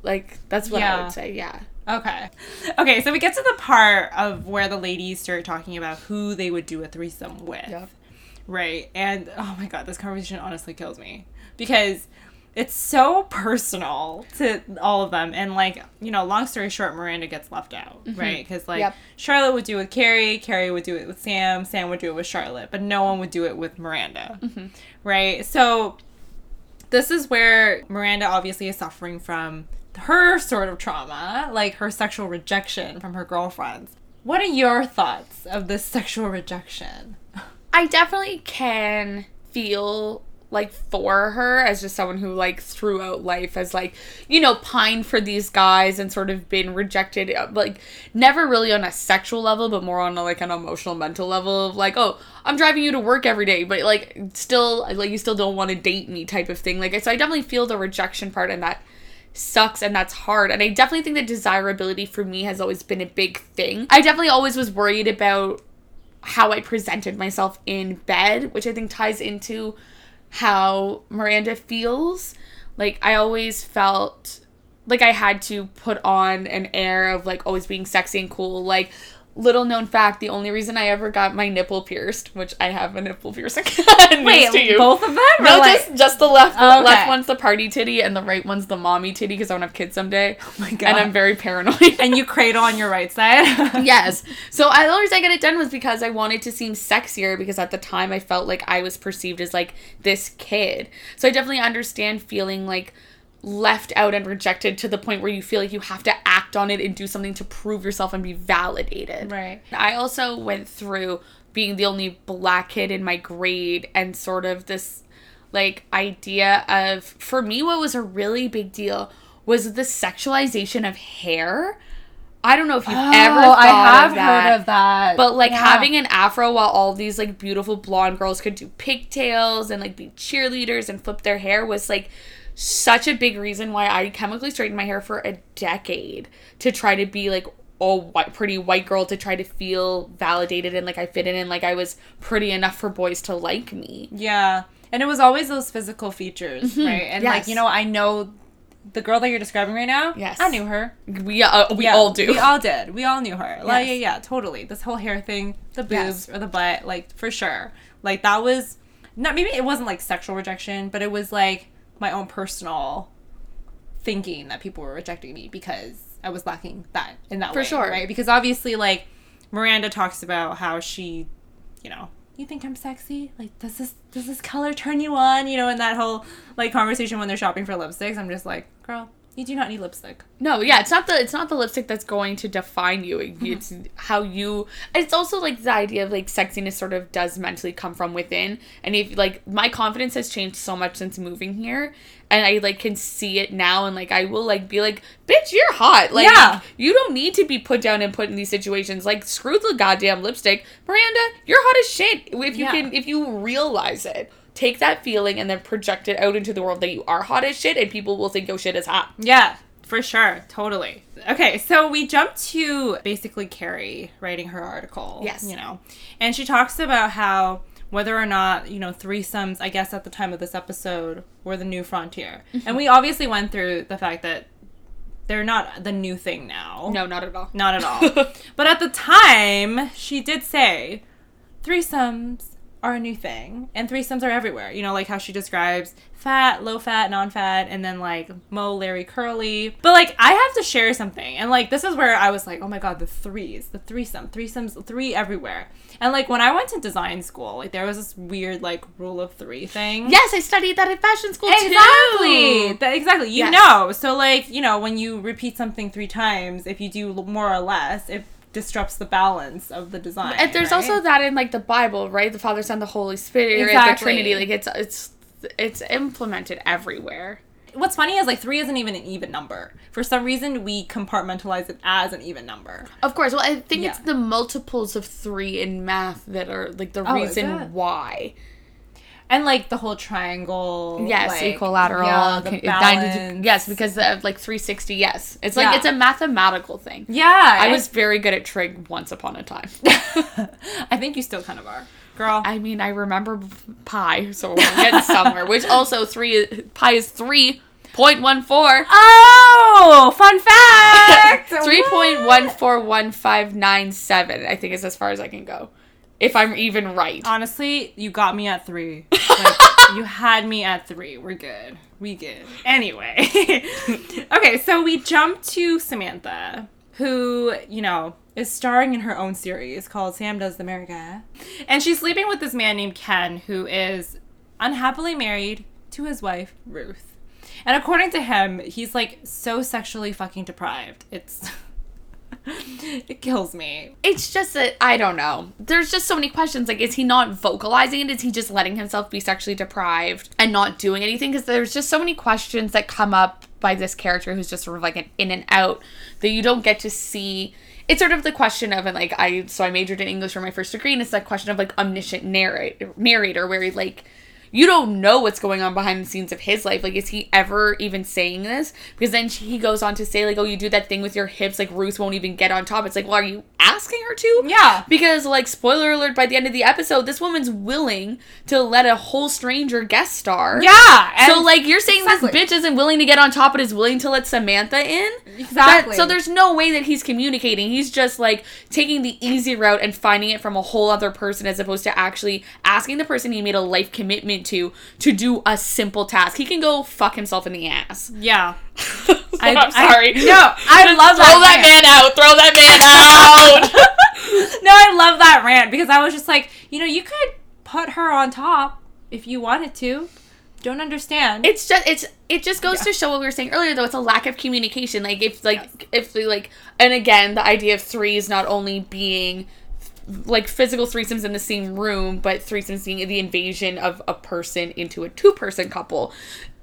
Like that's what I would say. Yeah. Okay. Okay, so we get to the part of where the ladies start talking about who they would do a threesome with. Yep. Right. And oh my god, this conversation honestly kills me. Because it's so personal to all of them. And like, you know, long story short, Miranda gets left out, mm-hmm. right? Because like Yep. Charlotte would do it with Carrie, Carrie would do it with Sam, Sam would do it with Charlotte, but no one would do it with Miranda. Mm-hmm. Right? So this is where Miranda obviously is suffering from her sort of trauma, like her sexual rejection from her girlfriends. What are your thoughts of this sexual rejection? I definitely can feel like for her as just someone who like throughout life has like you know pined for these guys and sort of been rejected uh, like never really on a sexual level but more on a, like an emotional mental level of like oh i'm driving you to work every day but like still like you still don't want to date me type of thing like so i definitely feel the rejection part and that sucks and that's hard. And I definitely think that desirability for me has always been a big thing. I definitely always was worried about how I presented myself in bed, which I think ties into how Miranda feels. Like I always felt like I had to put on an air of like always being sexy and cool. Like little known fact, the only reason I ever got my nipple pierced, which I have a nipple piercing. (laughs) you. both of them? No, like- just just the left. Oh, The left okay. one's the party titty, and the right one's the mommy titty because I want to have kids someday. Oh my God. And I'm very paranoid. and you (laughs) cradle on your right side. (laughs) yes. So I, the only reason I got it done was because I wanted to seem sexier because at the time I felt like I was perceived as like this kid. So I definitely understand feeling like left out and rejected to the point where you feel like you have to act on it and do something to prove yourself and be validated. Right. I also went through being the only black kid in my grade and sort of this like idea of for me what was a really big deal was the sexualization of hair. I don't know if you've ever thought Oh, I have of that. heard of that. But like Yeah. having an afro while all these like beautiful blonde girls could do pigtails and like be cheerleaders and flip their hair was like such a big reason why I chemically straightened my hair for a decade to try to be like a white pretty white girl to try to feel validated and like I fit in and like I was pretty enough for boys to like me. Yeah. And it was always those physical features, right? And like, you know, I know the girl that you're describing right now. Yes. I knew her. We uh, we Yeah, all do. We all did. We all knew her. Like, yeah, yeah, totally. This whole hair thing, the boobs Yes. or the butt, like for sure. Like that was not maybe it wasn't like sexual rejection, but it was like my own personal thinking that people were rejecting me because I was lacking that in that For way, sure. right? Because obviously, like Miranda talks about how she, you know, you think I'm sexy? Like, does this does this color turn you on? You know, in that whole like conversation when they're shopping for lipsticks, I'm just like, girl, you do not need lipstick. No, yeah, it's not the it's not the lipstick that's going to define you. Mm-hmm. It's how you. It's also like the idea of like sexiness sort of does mentally come from within. And if like my confidence has changed so much since moving here, and I like can see it now, and like I will like be like, bitch, you're hot. Like Yeah. you don't need to be put down and put in these situations. Like screw the goddamn lipstick, Miranda. You're hot as shit. If you Yeah. can, if you realize it. Take that feeling and then project it out into the world that you are hot as shit, and people will think your shit is hot. Yeah, for sure, totally. Okay, so we jump to basically Carrie writing her article. Yes. you know, and she talks about how whether or not you know threesomes, I guess at the time of this episode, were the new frontier, mm-hmm. and we obviously went through the fact that they're not the new thing now. No, not at all. Not at all. (laughs) but at the time, she did say threesomes are a new thing and threesomes are everywhere. You know, like how she describes fat, low fat, non fat, and then like Moe, Larry, Curly. But like, I have to share something. And like, this is where I was like, oh my God, the threes, the threesome, threesomes, three everywhere. And like, when I went to design school, like, there was this weird like rule of three thing. Yes, I studied that at fashion school Exactly. too. That, exactly. You Yes. know. So like, you know, when you repeat something three times, if you do more or less, it disrupts the balance of the design. And there's right? also that in like the Bible, right? The Father, Son, the Holy Spirit, the Exactly. Trinity. Like it's it's it's implemented everywhere. What's funny is like three isn't even an even number. For some reason, we compartmentalize it as an even number. Of course. Well, I think it's the multiples of three in math that are like the Oh, reason why. And like the whole triangle. Yes, like, equilateral. Yeah, the balance. yes, because of like 360. Yes, it's like Yeah. it's a mathematical thing. Yeah. I was very good at trig once upon a time. (laughs) (laughs) I think you still kind of are, girl. I mean, I remember pi, so we're getting somewhere. Which also three pi is three point one four. oh, fun fact. (laughs) Three point one four one five nine seven. I think is as far as I can go, if I'm even right. Honestly, you got me at three. Like, (laughs) you had me at three. We're good. We good. Anyway. (laughs) okay, so we jump to Samantha, who, you know, is starring in her own series called Sam Does the America. And she's sleeping with this man named Ken, who is unhappily married to his wife, Ruth. And according to him, he's like so sexually fucking deprived. It's. (laughs) (laughs) it kills me. It's just that I don't know. There's just so many questions. Like, is he not vocalizing it? Is he just letting himself be sexually deprived and not doing anything? Because there's just so many questions that come up by this character who's just sort of like an in and out that you don't get to see. It's sort of the question of, and like I, so I majored in English for my first degree, and it's that question of like omniscient narrator, narrator, where he like you don't know what's going on behind the scenes of his life. Like, is he ever even saying this? Because then he goes on to say, like, oh, you do that thing with your hips, like Ruth won't even get on top. It's like, well, are you asking her to? Yeah. Because, like, spoiler alert, by the end of the episode, this woman's willing to let a whole stranger guest star. Yeah. So, like, you're saying Exactly. this bitch isn't willing to get on top, but is willing to let Samantha in? Exactly. That- so there's no way that he's communicating. He's just like taking the easy route and finding it from a whole other person as opposed to actually asking the person he made a life commitment to to do a simple task. He can go fuck himself in the ass. Yeah. (laughs) (laughs) I, am sorry. I- no, I Just love throw that man out. Throw that man (laughs) out. no, I love that rant because I was just like, you know, you could put her on top if you wanted to. Don't understand. it's just it's it just goes to show what we were saying earlier though it's a lack of communication like if like if we like and again the idea of threes not only being like physical threesomes in the same room but threesomes being the invasion of a person into a two person couple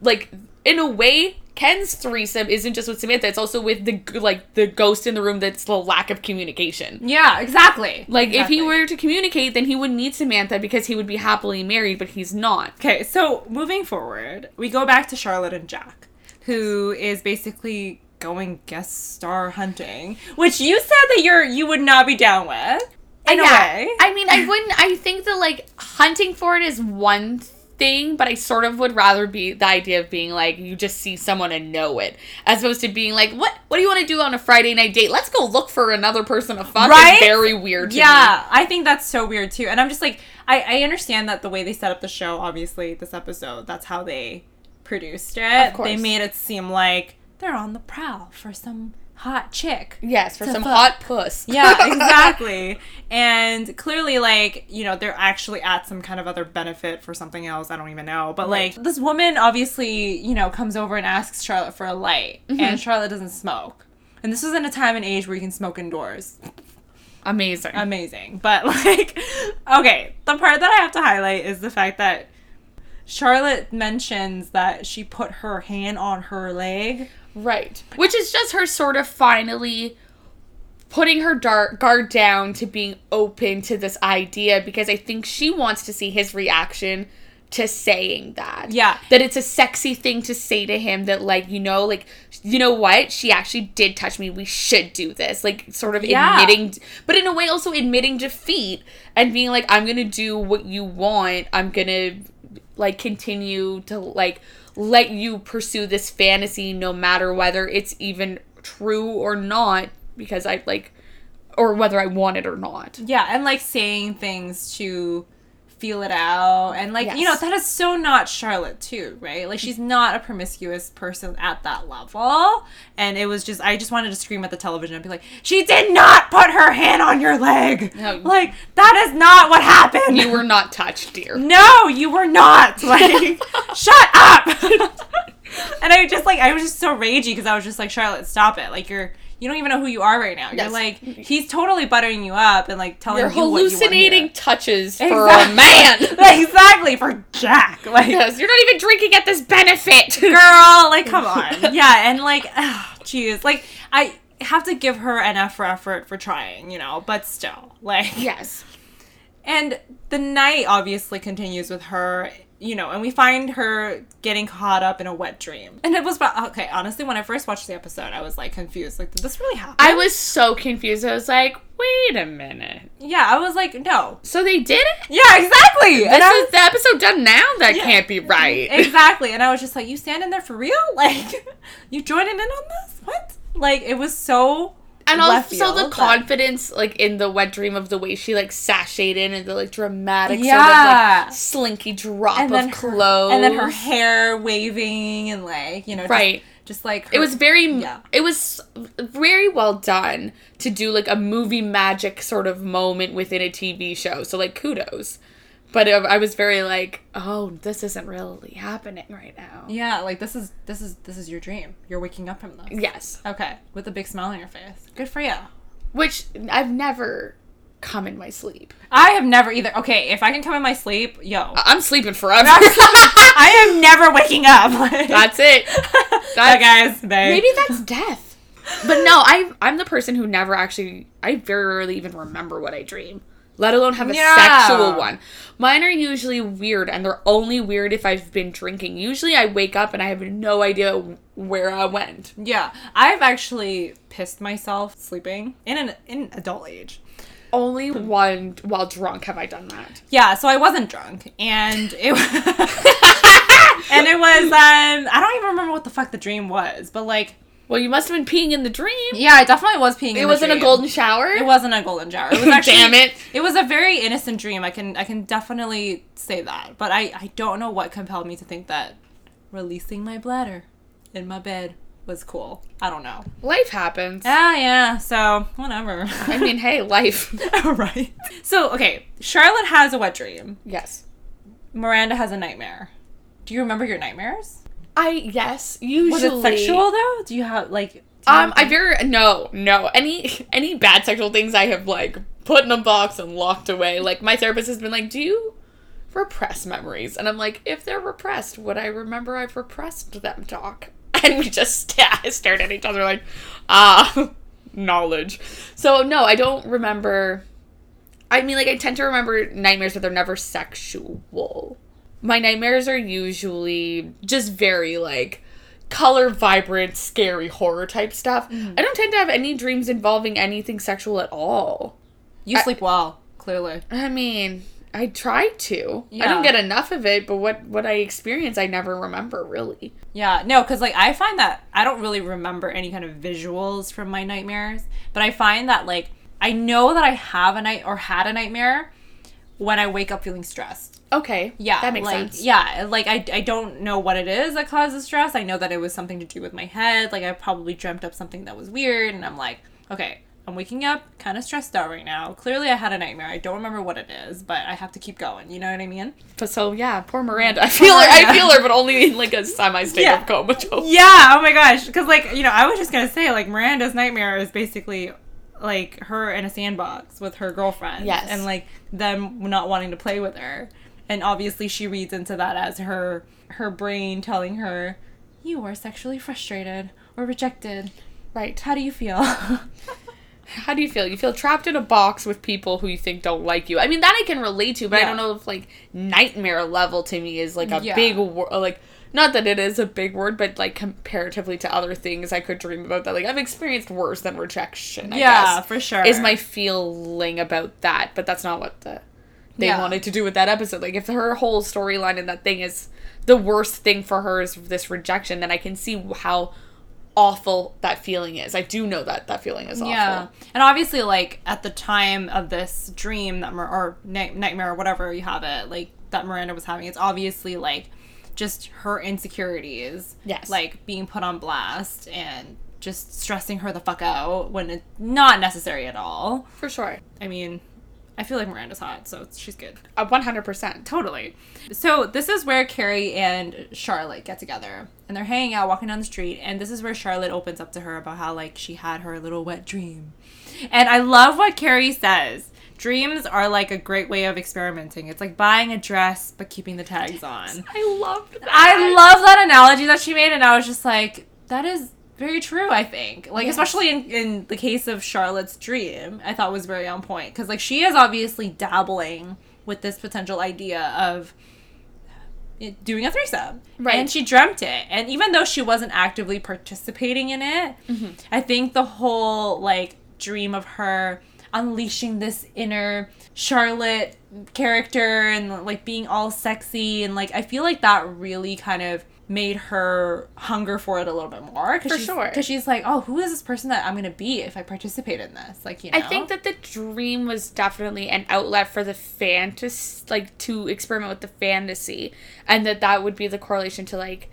like in a way ken's threesome isn't just with samantha it's also with the like the ghost in the room that's the lack of communication yeah, exactly. like if he were to communicate then he wouldn't need samantha because he would be happily married but he's not Okay, so moving forward, we go back to Charlotte and Jack, who is basically going guest star hunting, which you said that you're you would not be down with. In a way. I mean, I wouldn't. I think that like hunting for it is one thing, but I sort of would rather be the idea of being like you just see someone and know it, as opposed to being like, what What do you want to do on a Friday night date? Let's go look for another person to fuck. Right? It's very weird. To yeah, I think that's so weird too. And I'm just like, I, I understand that the way they set up the show, obviously, this episode, that's how they produced it. Of course. They made it seem like they're on the prowl for some hot chick. Yes, for some fuck. hot puss. Yeah, (laughs) exactly. and clearly, like, you know, they're actually at some kind of other benefit for something else. I don't even know. But, like, this woman obviously, you know, comes over and asks Charlotte for a light. Mm-hmm. And Charlotte doesn't smoke. And this was in a time and age where you can smoke indoors. Amazing. Amazing. But, (laughs) like, okay, the part that I have to highlight is the fact that Charlotte mentions that she put her hand on her leg. Right. Which is just her sort of finally putting her dar- guard down to being open to this idea because I think she wants to see his reaction to saying that. Yeah. That it's a sexy thing to say to him that, like, you know, like, you know what? She actually did touch me. We should do this. Like, sort of Yeah. admitting, but in a way also admitting defeat and being like, I'm going to do what you want. I'm going to, like, continue to, like, let you pursue this fantasy no matter whether it's even true or not because I, like, or whether I want it or not. Yeah, and like saying things to feel it out and like you know that is so not Charlotte too, right? Like she's not a promiscuous person at that level. And it was just I just wanted to scream at the television and be like, "She did not put her hand on your leg." No. Like that is not what happened. You were not touched, dear. No, you were not. (laughs) Like, shut up. (laughs) and I just like I was just so ragey because I was just like, Charlotte, stop it. Like you're you don't even know who you are right now. You're Yes. like he's totally buttering you up and like telling You're you you hallucinating hear. touches for a man. (laughs) exactly for Jack. (laughs) Like Yes, you're not even drinking at this benefit. (laughs) girl, like come on. Yeah, and like (sighs) jeez, like I have to give her an F for effort for trying, you know, but still, like yes. And the night obviously continues with her, you know, and we find her getting caught up in a wet dream. And it was about, okay, honestly, when I first watched the episode, I was like confused. Like, did this really happen? I was so confused. I was like, wait a minute. yeah, I was like, no. So they did it? Yeah, exactly. And This I is the episode done now? That can't be right. (laughs) exactly. And I was just like, you standing there for real? (laughs) Like, you joining in on this? What? Like, it was so. And also the field that- confidence, like in the wet dream of the way she like sashayed in and the like dramatic Yeah. sort of like slinky drop And of her, clothes. and then her hair waving and like you know just- Right. just, like It was very, Yeah. it was very well done to do like a movie magic sort of moment within a TV show. So like kudos, but uh, I was very like, oh, this isn't really happening right now. Yeah, like this is this is this is your dream. You're waking up from this. Yes, Okay, with a big smile on your face. Good for you. which I've never come in my sleep. I have never either. Okay, if I can come in my sleep, yo, I'm sleeping forever. (laughs) (laughs) I am never waking up. (laughs) That's it. Bye, guys. Bye. Maybe that's death. But no, I I'm the person who never actually I very rarely even remember what I dream, let alone have a Yeah. sexual one. Mine are usually weird and they're only weird if I've been drinking. Usually I wake up and I have no idea where I went. Yeah, I've actually pissed myself sleeping in an in adult age. Only one while drunk have I done that. Yeah, so I wasn't drunk, and it (laughs) (laughs) and it was um I don't even remember what the fuck the dream was, but like Well, you must have been peeing in the dream. yeah, I definitely was peeing. in It wasn't a golden shower. It wasn't a golden shower. It was (laughs) actually, Damn it. It was a very innocent dream. I can I can definitely say that. But I I don't know what compelled me to think that releasing my bladder in my bed was cool. I don't know. Life happens. Ah yeah. So whatever. I mean, hey, (laughs) life. right. So okay, Charlotte has a wet dream. yes. Miranda has a nightmare. Do you remember your nightmares? I yes. Usually Was it sexual though? Do you have like? you Um, I very no, no. Any any bad sexual things I have like put in a box and locked away. Like my therapist has been like, "Do you repress memories?" And I'm like, "If they're repressed, would I remember I've repressed them, Doc?" (laughs) And we just sta- (laughs) stared at each other like, "Ah, (laughs) knowledge." So no, I don't remember. I mean, like I tend to remember nightmares, but they're never sexual. My nightmares are usually just very like color vibrant, scary horror type stuff. Mm-hmm. I don't tend to have any dreams involving anything sexual at all. you sleep well, clearly. I mean, I try to. I don't get enough of it, but what what I experience, I never remember really. Yeah, no, because like I find that I don't really remember any kind of visuals from my nightmares, but I find that like I know that I have a night or had a nightmare when I wake up feeling stressed. Okay. Yeah, That makes like, sense. Yeah, like I, I don't know what it is that causes stress. I know that it was something to do with my head. Like I probably dreamt up something that was weird, and I'm like, okay, I'm waking up kind of stressed out right now. Clearly, I had a nightmare. I don't remember what it is, but I have to keep going. You know what I mean? But so yeah, poor Miranda. (laughs) I feel her. I feel her, but only in like a semi state Yeah. of comatose. Yeah. Oh my gosh. Because like you know, I was just gonna say like Miranda's nightmare is basically like her in a sandbox with her girlfriend. Yes. And like them not wanting to play with her, and obviously she reads into that as her her brain telling her, "You are sexually frustrated or rejected. Right. How do you feel?" (laughs) How do you feel? You feel trapped in a box with people who you think don't like you. I mean, that I can relate to, but I don't know if like nightmare level to me is like a Yeah. big word. Like, not that it is a big word, but like comparatively to other things I could dream about that. Like, I've experienced worse than rejection. I yeah, guess, for sure. Is my feeling about that, but that's not what the they Yeah. wanted to do with that episode. Like, if her whole storyline in that thing is the worst thing for her is this rejection, then I can see how awful that feeling is. I do know that that feeling is awful. Yeah, and obviously, like at the time of this dream that or night- nightmare or whatever you have it, like that Miranda was having, it's obviously like just her insecurities, Yes. like being put on blast and just stressing her the fuck out when it's not necessary at all. For sure. I mean, I feel like Miranda's hot, so she's good. Uh, a 100%. Totally. So this is where Carrie and Charlotte get together, and they're hanging out, walking down the street, and this is where Charlotte opens up to her about how like she had her little wet dream, and I love what Carrie says. Dreams are like a great way of experimenting. It's like buying a dress but keeping the tags on. I loved that. I love that analogy that she made, and I was just like, that is very true. I think, like, Yes. especially in in the case of Charlotte's dream, I thought was very on point because, like, she is obviously dabbling with this potential idea of doing a threesome, Right. And she dreamt it, and even though she wasn't actively participating in it, mm-hmm. I think the whole like dream of her unleashing this inner Charlotte character and like being all sexy and like I feel like that really kind of made her hunger for it a little bit more For sure. because she's like oh who is this person that I'm gonna be if I participate in this like you know I think that the dream was definitely an outlet for the fantasy, like to experiment with the fantasy, and that that would be the correlation to like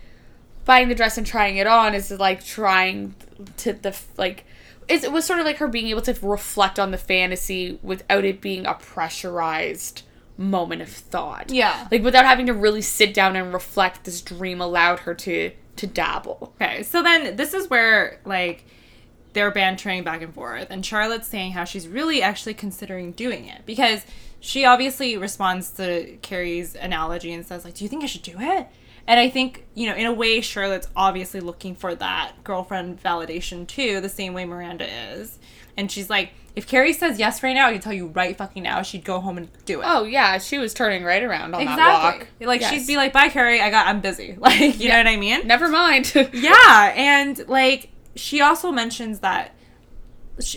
buying the dress and trying it on is like trying to the like. It was sort of like her being able to reflect on the fantasy without it being a pressurized moment of thought. Yeah. Like without having to really sit down and reflect, this dream allowed her to to dabble. Okay, so then this is where like they're bantering back and forth, and Charlotte's saying how she's really actually considering doing it because she obviously responds to Carrie's analogy and says like, "Do you think I should do it?" And I think you know, in a way, Charlotte's obviously looking for that girlfriend validation too, the same way Miranda is, and she's like. If Carrie says yes right now, I can tell you right fucking now, she'd go home and do it. Oh yeah, she was turning right around on that walk. Like Yes. she'd be like, "Bye, Carrie. I got. I'm busy." (laughs) Like, you know what I mean? Never mind. (laughs) yeah and like she also mentions that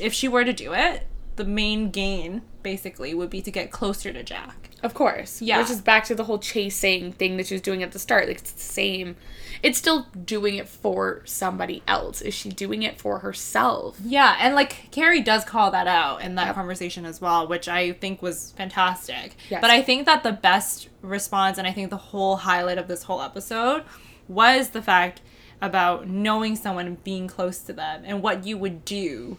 if she were to do it the main gain basically would be to get closer to jack Of course. Yeah. Which is back to the whole chasing thing that she was doing at the start. Like it's the same. It's still doing it for somebody else. Is she doing it for herself? yeah and like carrie does call that out in that conversation as well which i think was fantastic Yes. but i think that the best response and i think the whole highlight of this whole episode was the fact about knowing someone and being close to them and what you would do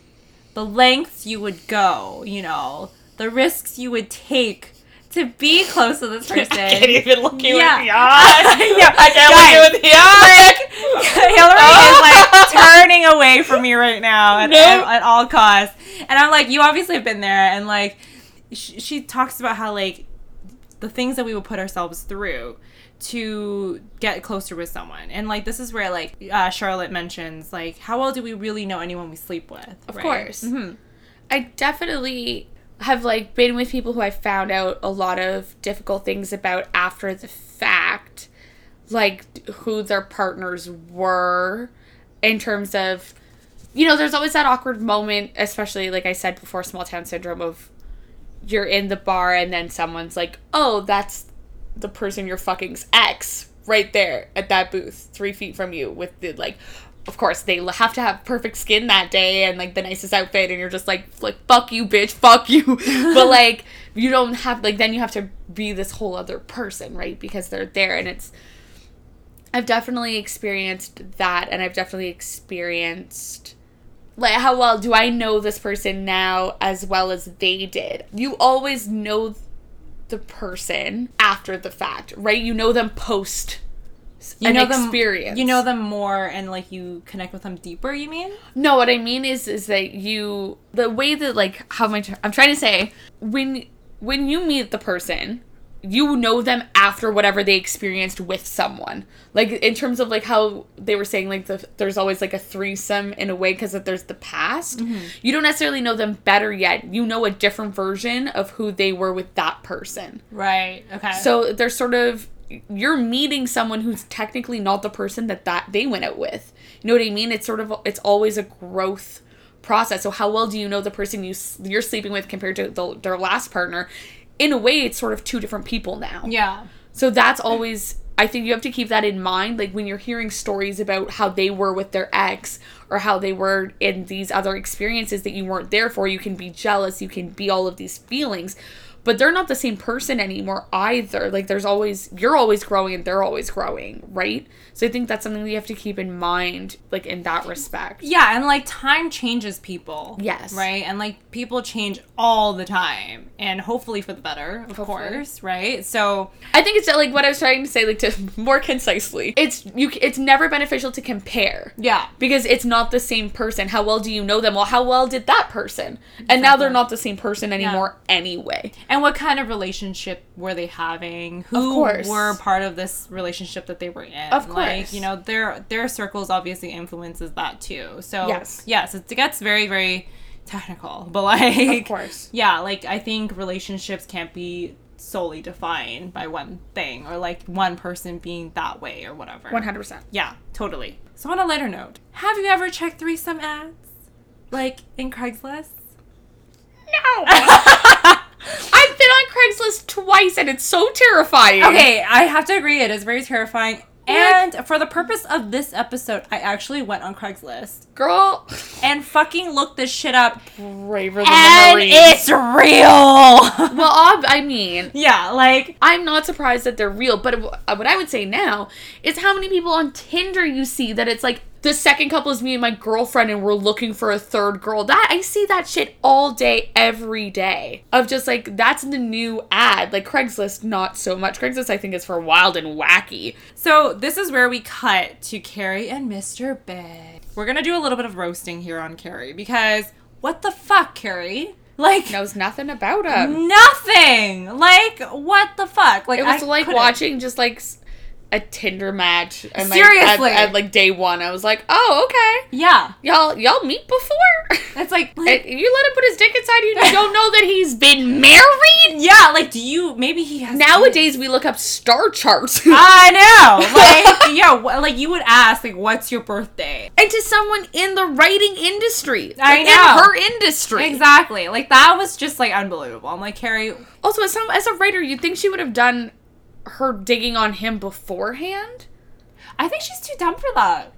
the lengths you would go you know the risks you would take to be close to this person (laughs) I can't even look you Yeah. in the (laughs) eye. yeah, I can't guys, look you in the eye. (laughs) Hillary is like turning away from me right now at, No. at, at all costs. And I'm like, you obviously have been there. And like, she, she talks about how like the things that we would put ourselves through to get closer with someone. And like, this is where like uh, Charlotte mentions like, how well do we really know anyone we sleep with? Of right? course. Mhm. I definitely have like been with people who I found out a lot of difficult things about after the fact, like who their partners were in terms of you know, there's always that awkward moment, especially like I said before, small town syndrome of you're in the bar and then someone's like, "Oh, that's the person you're fucking's ex right there at that booth, three feet from you, with the like of course they have to have perfect skin that day and like the nicest outfit and you're just like like fuck you bitch fuck you (laughs) but like you don't have like then you have to be this whole other person right because they're there and it's I've definitely experienced that and I've definitely experienced like how well do I know this person now as well as they did. You always know the person after the fact, right? You know them post You know them. You know them more and like you connect with them deeper, you mean? No, what I mean is is that you the way that like how am I I'm trying to say when when you meet the person, you know them after whatever they experienced with someone. Like in terms of like how they were saying like the there's always like a threesome in a way because that there's the past. Mm-hmm. You don't necessarily know them better yet. You know a different version of who they were with that person. Right. Okay. So they're sort of you're meeting someone who's technically not the person that that they went out with. You know what I mean? It's sort of it's always a growth process. So how well do you know the person you you're sleeping with compared to the, their last partner? In a way, it's sort of two different people now. yeah. So that's always I think you have to keep that in mind like when you're hearing stories about how they were with their ex or how they were in these other experiences that you weren't there for, you can be jealous, you can be all of these feelings. But they're not the same person anymore either. Like there's always you're always growing and they're always growing, right? So I think that's something you have to keep in mind like in that respect. Yeah, and like time changes people. Yes. Right? And like people change all the time and hopefully for the better, of Hopefully. course, right? So, I think it's uh, like what I was trying to say like to (laughs) more concisely. It's you it's never beneficial to compare. yeah. because it's not the same person. How well do you know them? Well, how well did that person? And now they're not the same person anymore anyway. And what kind of relationship were they having? Who were part of this relationship that they were in? Of Like, course. you know, their their circles obviously influences that too. So Yes. yes, it gets very, very technical. But like Of course. Yeah, like I think relationships can't be solely defined by one thing or like one person being that way or whatever. 100%. Yeah, totally. So on a lighter note, have you ever checked threesome ads? Like in Craigslist? No. (laughs) I've been on Craigslist twice and it's so terrifying. Okay, I have to agree. It is very terrifying. And for the purpose of this episode, I actually went on Craigslist Girl, and fucking looked this shit up. braver than the And Marines. it's real. (laughs) well, ob- I mean, yeah, like I'm not surprised that they're real, but w- uh, what I would say now is how many people on Tinder you see that it's like the second couple is me and my girlfriend and we're looking for a third girl. That I see that shit all day every day. Of just like that's the new ad. Like Craigslist not so much. Craigslist I think is for wild and wacky. So this is where we cut to Carrie and Mr. Big. We're gonna do a little bit of roasting here on Carrie because what the fuck, Carrie? Like Knows nothing about him. nothing. Like what the fuck? Like It was I like couldn't- watching just like a Tinder match and like Seriously. at, at like day one. I was like, oh okay, Yeah, y'all y'all meet before. (laughs) it's like, like you let him put his dick inside you. You don't know that he's been married. (laughs) yeah, like do you maybe he has Nowadays, we look up star charts. (laughs) I know. Like, yeah, like you would ask, like, what's your birthday? and to someone in the writing industry, I like, know. in her industry. Exactly. Like that was just like unbelievable. I'm like, Carrie, Also, as some as a writer, you'd think she would have done her digging on him beforehand. I think she's too dumb for that.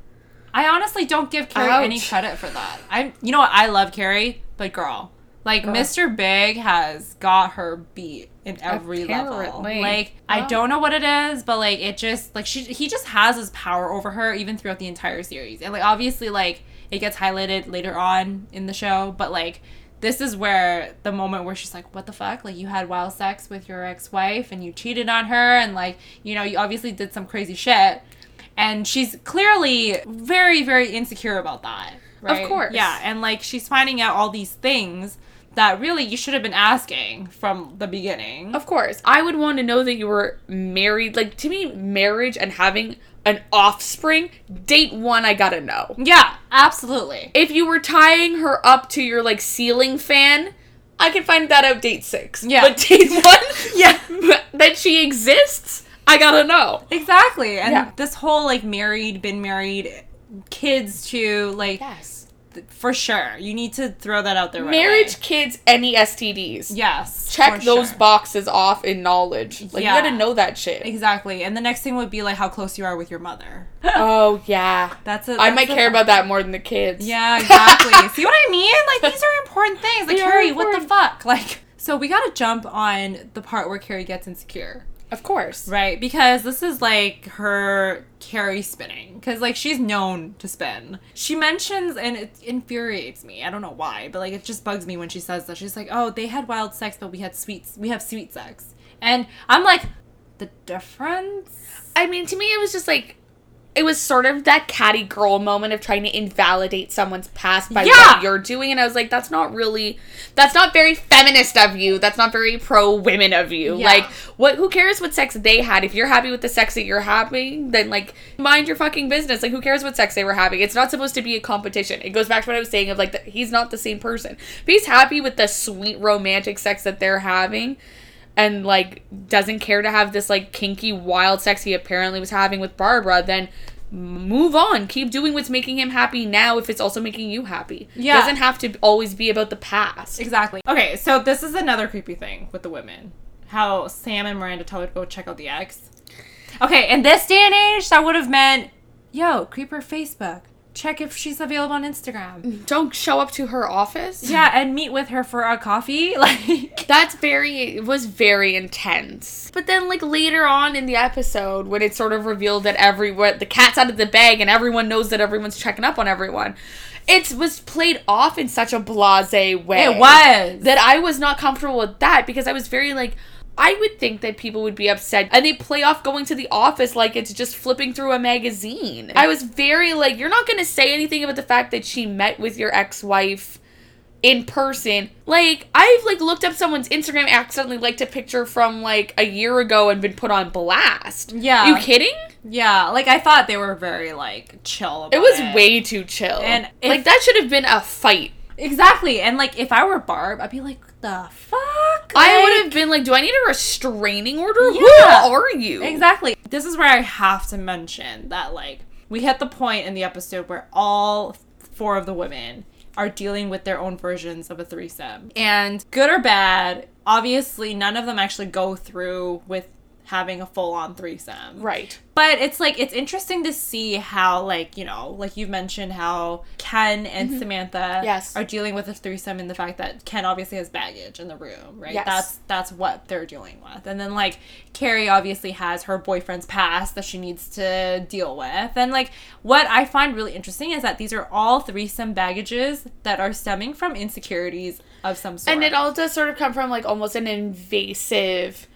I honestly don't give Carrie any credit for that. I, you know what? I love Carrie, but girl, like Mr. Big has got her beat in every level. Apparently. Like I don't know what it is, but like it just like she he just has his power over her even throughout the entire series. And like obviously like it gets highlighted later on in the show, but like this is where the moment where she's like, "What the fuck? Like you had wild sex with your ex-wife and you cheated on her and like, you know, you obviously did some crazy shit." And she's clearly very very insecure about that. Right? course. Yeah, and like she's finding out all these things that really you should have been asking from the beginning. Of course, I would want to know that you were married. Like to me, marriage and having an offspring, date one, I gotta know. Yeah, absolutely. If you were tying her up to your like ceiling fan, I can find that out date six. Yeah. But date (laughs) one, Yeah. (laughs) that she exists, I gotta know. Exactly. And Yeah. this whole like married, been married, kids too, like Yes. For sure. You need to throw that out there. Right Marriage, away. kids, any STDs. Yes. Check those sure. boxes off in knowledge. Like Yeah. you gotta know that shit. Exactly. And the next thing would be like how close you are with your mother. (laughs) oh yeah. That's a. I might care about that more than the kids. Yeah, exactly. (laughs) See what I mean? Like these are important things. Like Carrie, what the fuck? Like so we gotta jump on the part where Carrie gets insecure. Of course. Right, because this is like her Carrie spinning. Because like she's known to spin. She mentions, and it infuriates me. I don't know why, but like it just bugs me when she says that. She's like, "Oh, they had wild sex, but we had sweet. We have sweet sex." And I'm like, the difference. I mean, to me, it was just like, it was sort of that catty girl moment of trying to invalidate someone's past by Yeah. what you're doing. And I was like, that's not really, that's not very feminist of you. That's not very pro women of you. Yeah. Like, what, who cares what sex they had? If you're happy with the sex that you're having, then like, mind your fucking business. Like, who cares what sex they were having? It's not supposed to be a competition. It goes back to what I was saying of like, that he's not the same person. If he's happy with the sweet romantic sex that they're having, and like doesn't care to have this like kinky wild sex he apparently was having with Barbara, then move on. Keep doing what's making him happy now if it's also making you happy. Yeah. It doesn't have to always be about the past. Exactly. Okay, so this is another creepy thing with the women. How Sam and Miranda tell her to go check out the ex. Okay, in this day and age, that would have meant, yo, creeper Facebook. Check if she's available on Instagram. Don't show up to her office. Yeah, and meet with her for a coffee. (laughs) Like, That's very it was very intense. But then like later on in the episode when it's sort of revealed that everyone the cat's out of the bag and everyone knows that everyone's checking up on everyone. It was played off in such a blasé way. it was. that I was not comfortable with that because I was very like I would think that people would be upset and they play off going to the office like it's just flipping through a magazine. I was very like you're not going to say anything about the fact that she met with your ex-wife in person. Like I've like looked up someone's Instagram accidentally liked a picture from like a year ago and been put on blast. Yeah. you kidding? Yeah, like I thought they were very like chill about It was it. way too chill. And if- like that should have been a fight. Exactly. And like if I were Barb, I'd be like, the fuck? I Like- would have been like, do I need a restraining order? Yeah. Who are you? Exactly. This is where I have to mention that like we hit the point in the episode where all four of the women are dealing with their own versions of a threesome. And good or bad, obviously none of them actually go through with having a full-on threesome. Right. But it's like it's interesting to see how like, you know, like you've mentioned how Ken and Samantha Mm-hmm. Yes. are dealing with a threesome in the fact that Ken obviously has baggage in the room, right? Yes. That's that's what they're dealing with. And then like Carrie obviously has her boyfriend's past that she needs to deal with. And like what I find really interesting is that these are all threesome baggages that are stemming from insecurities of some sort. And it all does sort of come from like almost an invasive,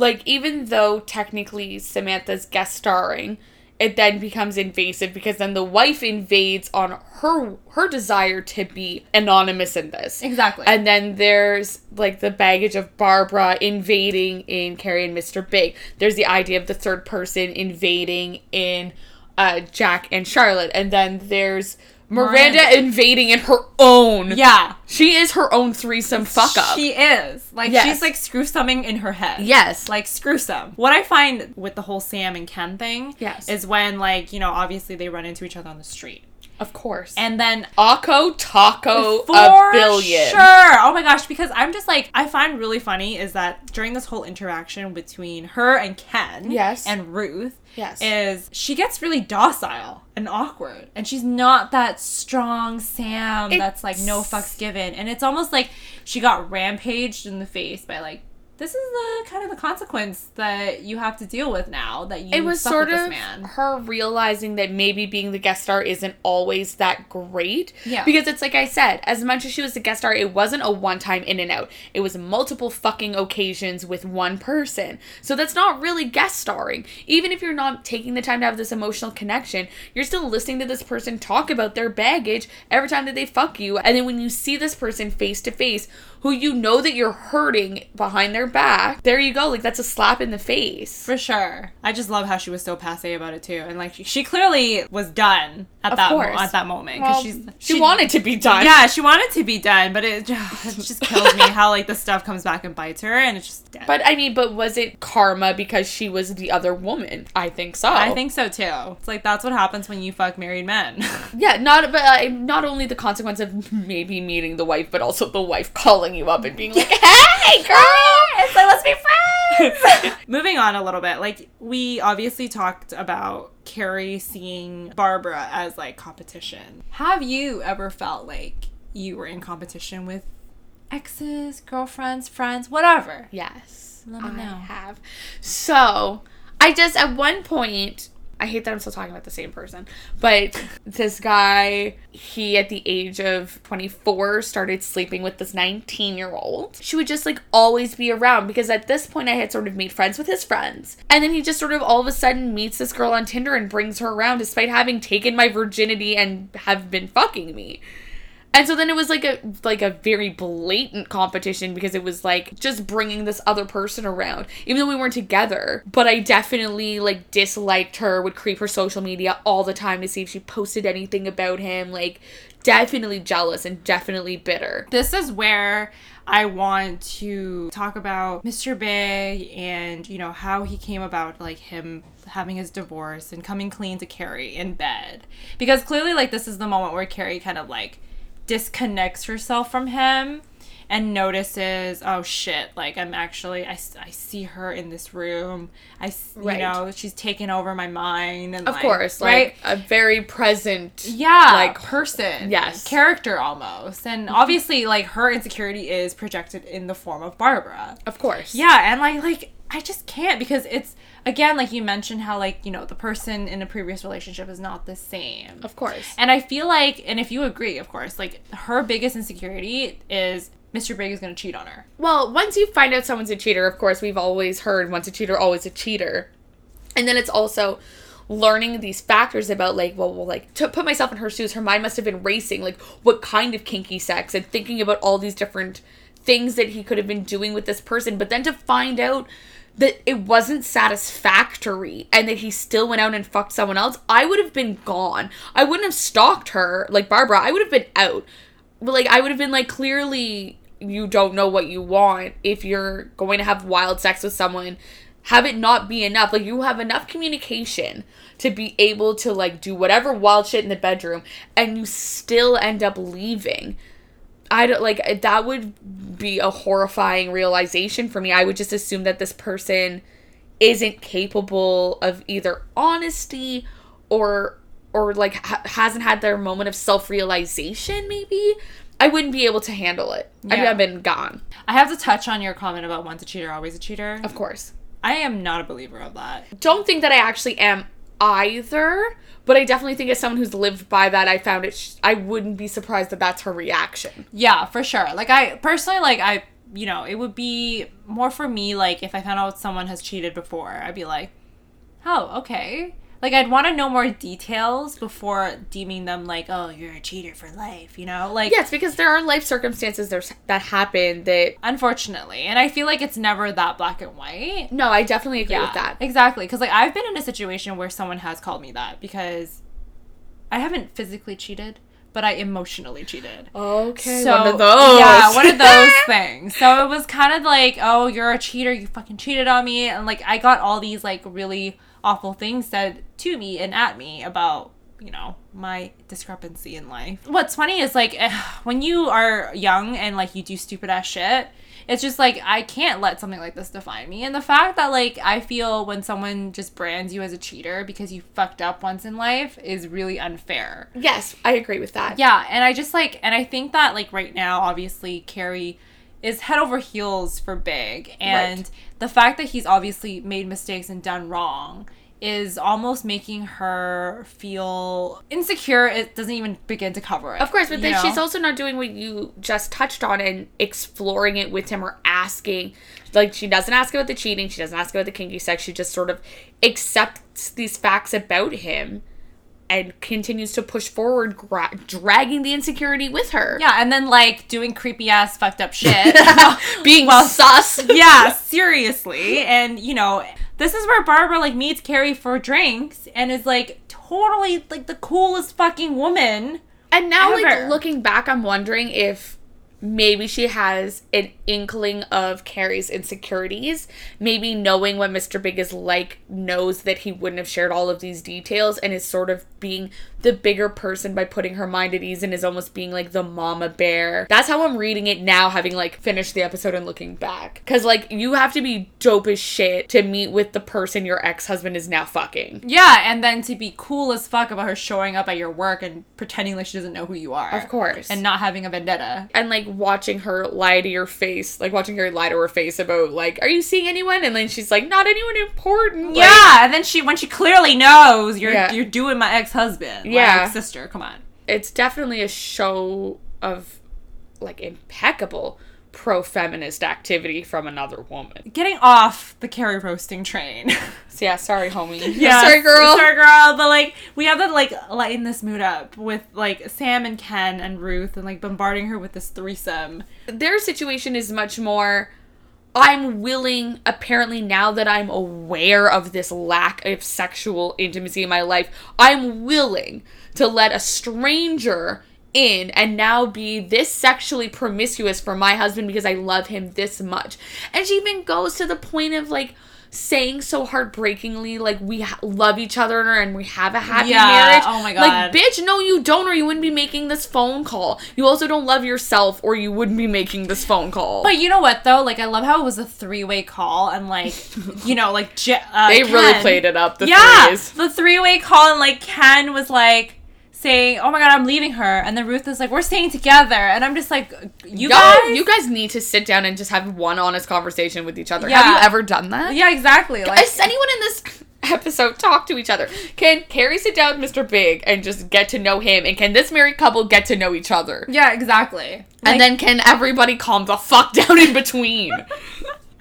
like even though technically Samantha's guest starring, it then becomes invasive because then the wife invades on her her desire to be anonymous in this. Exactly. And then there's like the baggage of Barbara invading in Carrie and Mr. Big. There's the idea of the third person invading in uh, Jack and Charlotte. And then there's Miranda, Miranda. invading in her own. yeah. She is her own threesome fuck up. She is. Like Yes. she's like screw summing in her head. yes. like screw some. What I find with the whole Sam and Ken thing Yes. is when like, you know, obviously they run into each other on the street. Of course. And then Akko Taco for a billion. Sure. Oh my gosh, because I'm just like I find really funny is that during this whole interaction between her and Ken Yes. and Ruth Yes. is she gets really docile and awkward and she's not that strong Sam that's like no fucks given and it's almost like she got rampaged in the face by like this is the kind of the consequence that you have to deal with now that you it was sort of this man. her realizing that maybe being the guest star isn't always that great. Yeah. Because it's like I said, as much as she was the guest star, it wasn't a one time in and out. It was multiple fucking occasions with one person. So that's not really guest starring. Even if you're not taking the time to have this emotional connection, you're still listening to this person talk about their baggage every time that they fuck you. And then when you see this person face to face, who you know that you're hurting behind their back, there you go. Like that's a slap in the face. For sure. I just love how she was so passe about it too, and like she, she clearly was done at Of that mo- at that moment Well, she's she, wanted to be done. Yeah, she wanted to be done, but it, (sighs) it just kills me how like the stuff comes back and bites her, and it's just dead. But I mean, but was it karma because she was the other woman? I think so. I think so too. It's like that's what happens when you fuck married men. (laughs) Yeah, not but uh, not only the consequence of maybe meeting the wife, but also the wife calling you up and being like, (laughs) "Hey, girl, it's like let's be friends." (laughs) Moving on a little bit, like we obviously talked about Carrie seeing Barbara as like competition. Have you ever felt like you were in competition with exes, girlfriends, friends, whatever? yes, Let me I know. have. So I just at one point. I hate that I'm still talking about the same person, but this guy, he at the age of 24 started sleeping with this 19 year old. She would just like always be around because at this point I had sort of made friends with his friends. And then he just sort of all of a sudden meets this girl on Tinder and brings her around despite having taken my virginity and have been fucking me. And so then it was like a like a very blatant competition because it was like just bringing this other person around even though we weren't together but I definitely like disliked her would creep her social media all the time to see if she posted anything about him like definitely jealous and definitely bitter This is where I want to talk about Mr. Big and you know how he came about like him having his divorce and coming clean to Carrie in bed because clearly like this is the moment where Carrie kind of like disconnects herself from him and notices oh shit like i'm actually i, I see her in this room. I s- you know she's taken over my mind and of like, course right? like a very present yeah like like person. yes. character almost. And mm-hmm. obviously like her insecurity is projected in the form of barbara. Of course. Yeah and like like i just can't because it's again like you mentioned how like you know the person in a previous relationship is not the same of course and i feel like and if you agree of course like her biggest insecurity is mr big is going to cheat on her Well, once you find out someone's a cheater, of course, we've always heard once a cheater, always a cheater. And then it's also learning these factors about like, well, well, like to put myself in her shoes, her mind must have been racing, like what kind of kinky sex and thinking about all these different things that he could have been doing with this person. But then to find out that it wasn't satisfactory and that he still went out and fucked someone else, I would have been gone. I wouldn't have stalked her like Barbara. I would have been out. But like I would have been like clearly you don't know what you want if you're going to have wild sex with someone have it not be enough like you have enough communication to be able to like do whatever wild shit in the bedroom and you still end up leaving i don't like uh, that would be a horrifying realization for me. I would just assume that this person isn't capable of either honesty or or like ha- hasn't had their moment of self-realization maybe? I wouldn't be able to handle it. I'd have been gone. I have to touch on your comment about once a cheater always a cheater. Of course. I am not a believer of that. Don't think that i actually am either but i definitely think as someone who's lived by that i found it sh- i wouldn't be surprised that that's her reaction Yeah, for sure. Like I personally like I you know, it would be more for me like if I found out someone has cheated before, I'd be like, "Oh, okay." Like I'd want to know more details before deeming them like, "Oh, you're a cheater for life," you know? Like yes because there are life circumstances there's that happen that unfortunately. And I feel like it's never that black and white. no i definitely agree with that Exactly. Because, like, I've been in a situation where someone has called me that because I haven't physically cheated, but I emotionally cheated. okay So, one of those Yeah, one of those (laughs) things. So it was kind of like, oh, you're a cheater. You fucking cheated on me. And, like, I got all these, like, really awful things said to me and at me about you know my discrepancy in life. What's funny is like eh, when you are young and like you do stupid ass shit it's just like i can't let something like this define me. And the fact that like i feel when someone just brands you as a cheater because you fucked up once in life is really unfair. Yes i agree with that. Yeah, and I just like, and I think that like right now, obviously, Carrie is head over heels for Big, and Right. the fact that he's obviously made mistakes and done wrong is almost making her feel insecure. It doesn't even begin to cover it. Of course, but then know? she's also not doing what you just touched on and exploring it with him or asking. Like, she doesn't ask about the cheating, she doesn't ask about the kinky sex, she just sort of accepts these facts about him and continues to push forward, gra- dragging the insecurity with her. Yeah, and then like doing creepy ass fucked up shit. (laughs) (laughs) (laughs) Being Well, sus. yeah, seriously. And you know, this is where Barbara like meets Carrie for drinks and is like totally like the coolest fucking woman. And now, Ever. like, looking back, I'm wondering if maybe she has an inkling of Carrie's insecurities. Maybe knowing what Mr. Big is like, knows that he wouldn't have shared all of these details and is sort of being the bigger person by putting her mind at ease and is almost being like the mama bear. That's how I'm reading it now, having like finished the episode and looking back. Because, like, you have to be dope as shit to meet with the person your ex husband is now fucking. Yeah, and then to be cool as fuck about her showing up at your work and pretending like she doesn't know who you are. Of course. And not having a vendetta. and like watching her lie to your face, like watching her lie to her face about like, are you seeing anyone? And then she's like, not anyone important. Like, yeah, and then she when she clearly knows you're Yeah. you're doing my ex husband, Yeah. ex sister. Come on. it's definitely a show of like impeccable pro feminist activity from another woman. Getting off the Carrie roasting train. (laughs) So yeah, sorry, homie. Yeah, (laughs) sorry, girl. Sorry, girl. But like, we have to like lighten this mood up with like Sam and Ken and Ruth and like bombarding her with this threesome. Their situation is much more. I'm willing, apparently, now that I'm aware of this lack of sexual intimacy in my life, I'm willing to let a stranger in and now be this sexually promiscuous for my husband because I love him this much. And she even goes to the point of like saying so heartbreakingly, like, we ha- love each other and we have a happy Yeah, marriage. oh my god. Like, bitch, no, you don't, or you wouldn't be making this phone call. You also don't love yourself, or you wouldn't be making this phone call. But you know what though? Like, I love how it was a three way call and like, (laughs) you know, like uh, they really played it up. The yeah, threes. the three way call and like Ken was like saying, "Oh my god, I'm leaving her," and then Ruth is like, "We're staying together," and I'm just like, "You Y'all- guys, you guys need to sit down and just have one honest conversation with each other. Yeah. Have you ever done that? yeah, exactly." Like, Has anyone in this episode talk to each other? Can Carrie sit down with Mr. Big and just get to know him? And can this married couple get to know each other? yeah, exactly. Like, and then can everybody calm the fuck down in between? (laughs)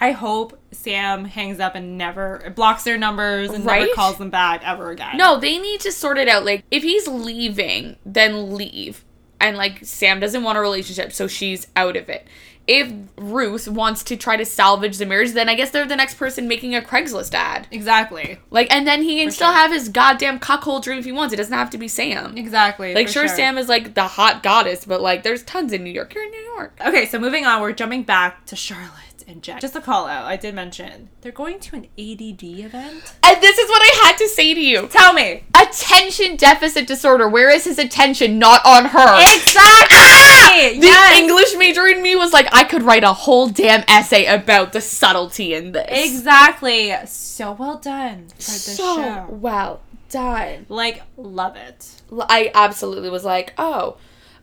I hope Sam hangs up and never blocks their numbers and Right? never calls them back ever again. No, they need to sort it out. Like, if he's leaving, then leave. And, like, Sam doesn't want a relationship, so she's out of it. If Ruth wants to try to salvage the marriage, then I guess they're the next person making a Craigslist ad. exactly, Like, and then he can For still sure. have his goddamn cuckold dream if he wants. It doesn't have to be Sam. exactly. Like, for sure, Sam is like the hot goddess, but like, there's tons in New York. You're in New York. Okay, so moving on, we're jumping back to Charlotte and Jack. Just a call out, I did mention they're going to an ADD event. And this is what I had to say to you Tell me. attention deficit disorder. Where is his attention? Not on her. Exactly. (laughs) The yes. English major in me was like, I could write a whole damn essay about the subtlety in this. Exactly. So well done for this So show. well done. Like, love it. I absolutely was like, oh.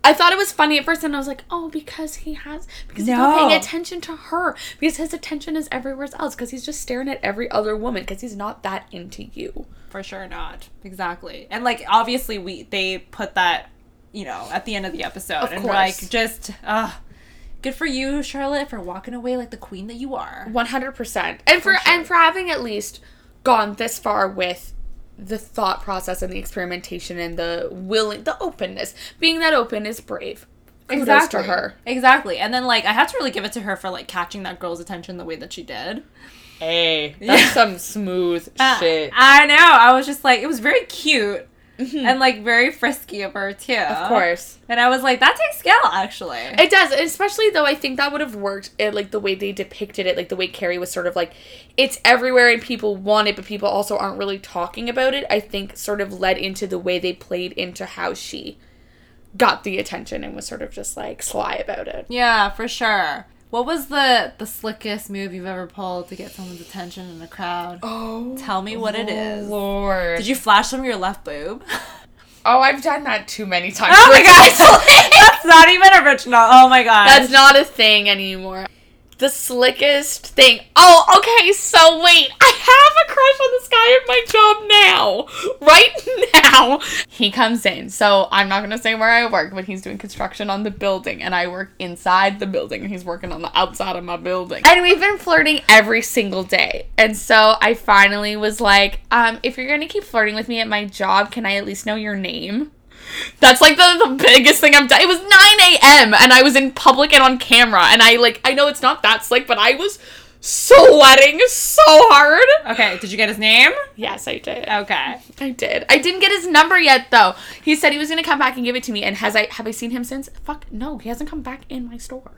I thought it was funny at first, and I was like, oh, because he has, because he's not No. paying attention to her, because his attention is everywhere else, because he's just staring at every other woman, because he's not that into you. For sure not. Exactly. And like obviously we they put that, you know, at the end of the episode. Of and course. like just uh good for you, Charlotte, for walking away like the queen that you are. One hundred percent, and for, and for having at least gone this far with the thought process and the experimentation and the willing, the openness. Being that open is brave. Kudos to her. Exactly. And then like I have to really give it to her for like catching that girl's attention the way that she did. Hey, (laughs) that's some smooth Uh, shit. I know. I was just like it was very cute. And like very frisky of her too. Mm-hmm. Of course. And I was like, that takes skill actually. It does, especially though I think that would have worked in like the way they depicted it, like the way Carrie was sort of like it's everywhere and people want it, but people also aren't really talking about it. I think sort of led into the way they played into how she got the attention and was sort of just like sly about it. Yeah, for sure. What was the the slickest move you've ever pulled to get someone's attention in a crowd? Oh, Tell me what it is. Lord. Did you flash them your left boob? (laughs) Oh, I've done that too many (laughs) times. Oh my (laughs) recently. That's not even original. Oh my god. That's not a thing anymore. The slickest thing. Oh, okay, so wait. I have a crush on this guy at my job now. Right now. He comes in. So I'm not going to say where I work, but he's doing construction on the building, and I work inside the building, and he's working on the outside of my building. And we've been flirting every single day. And so I finally was like, um, if you're going to keep flirting with me at my job, can I at least know your name? That's like the, the biggest thing I've done. It was 9 a.m. and I was in public and on camera. And I like, I know it's not that slick, but I was sweating so hard. Okay, did you get his name? Yes, I did. Okay. I did. I didn't get his number yet though. He said he was gonna come back and give it to me. And has I have I seen him since? Fuck no, he hasn't come back in my store.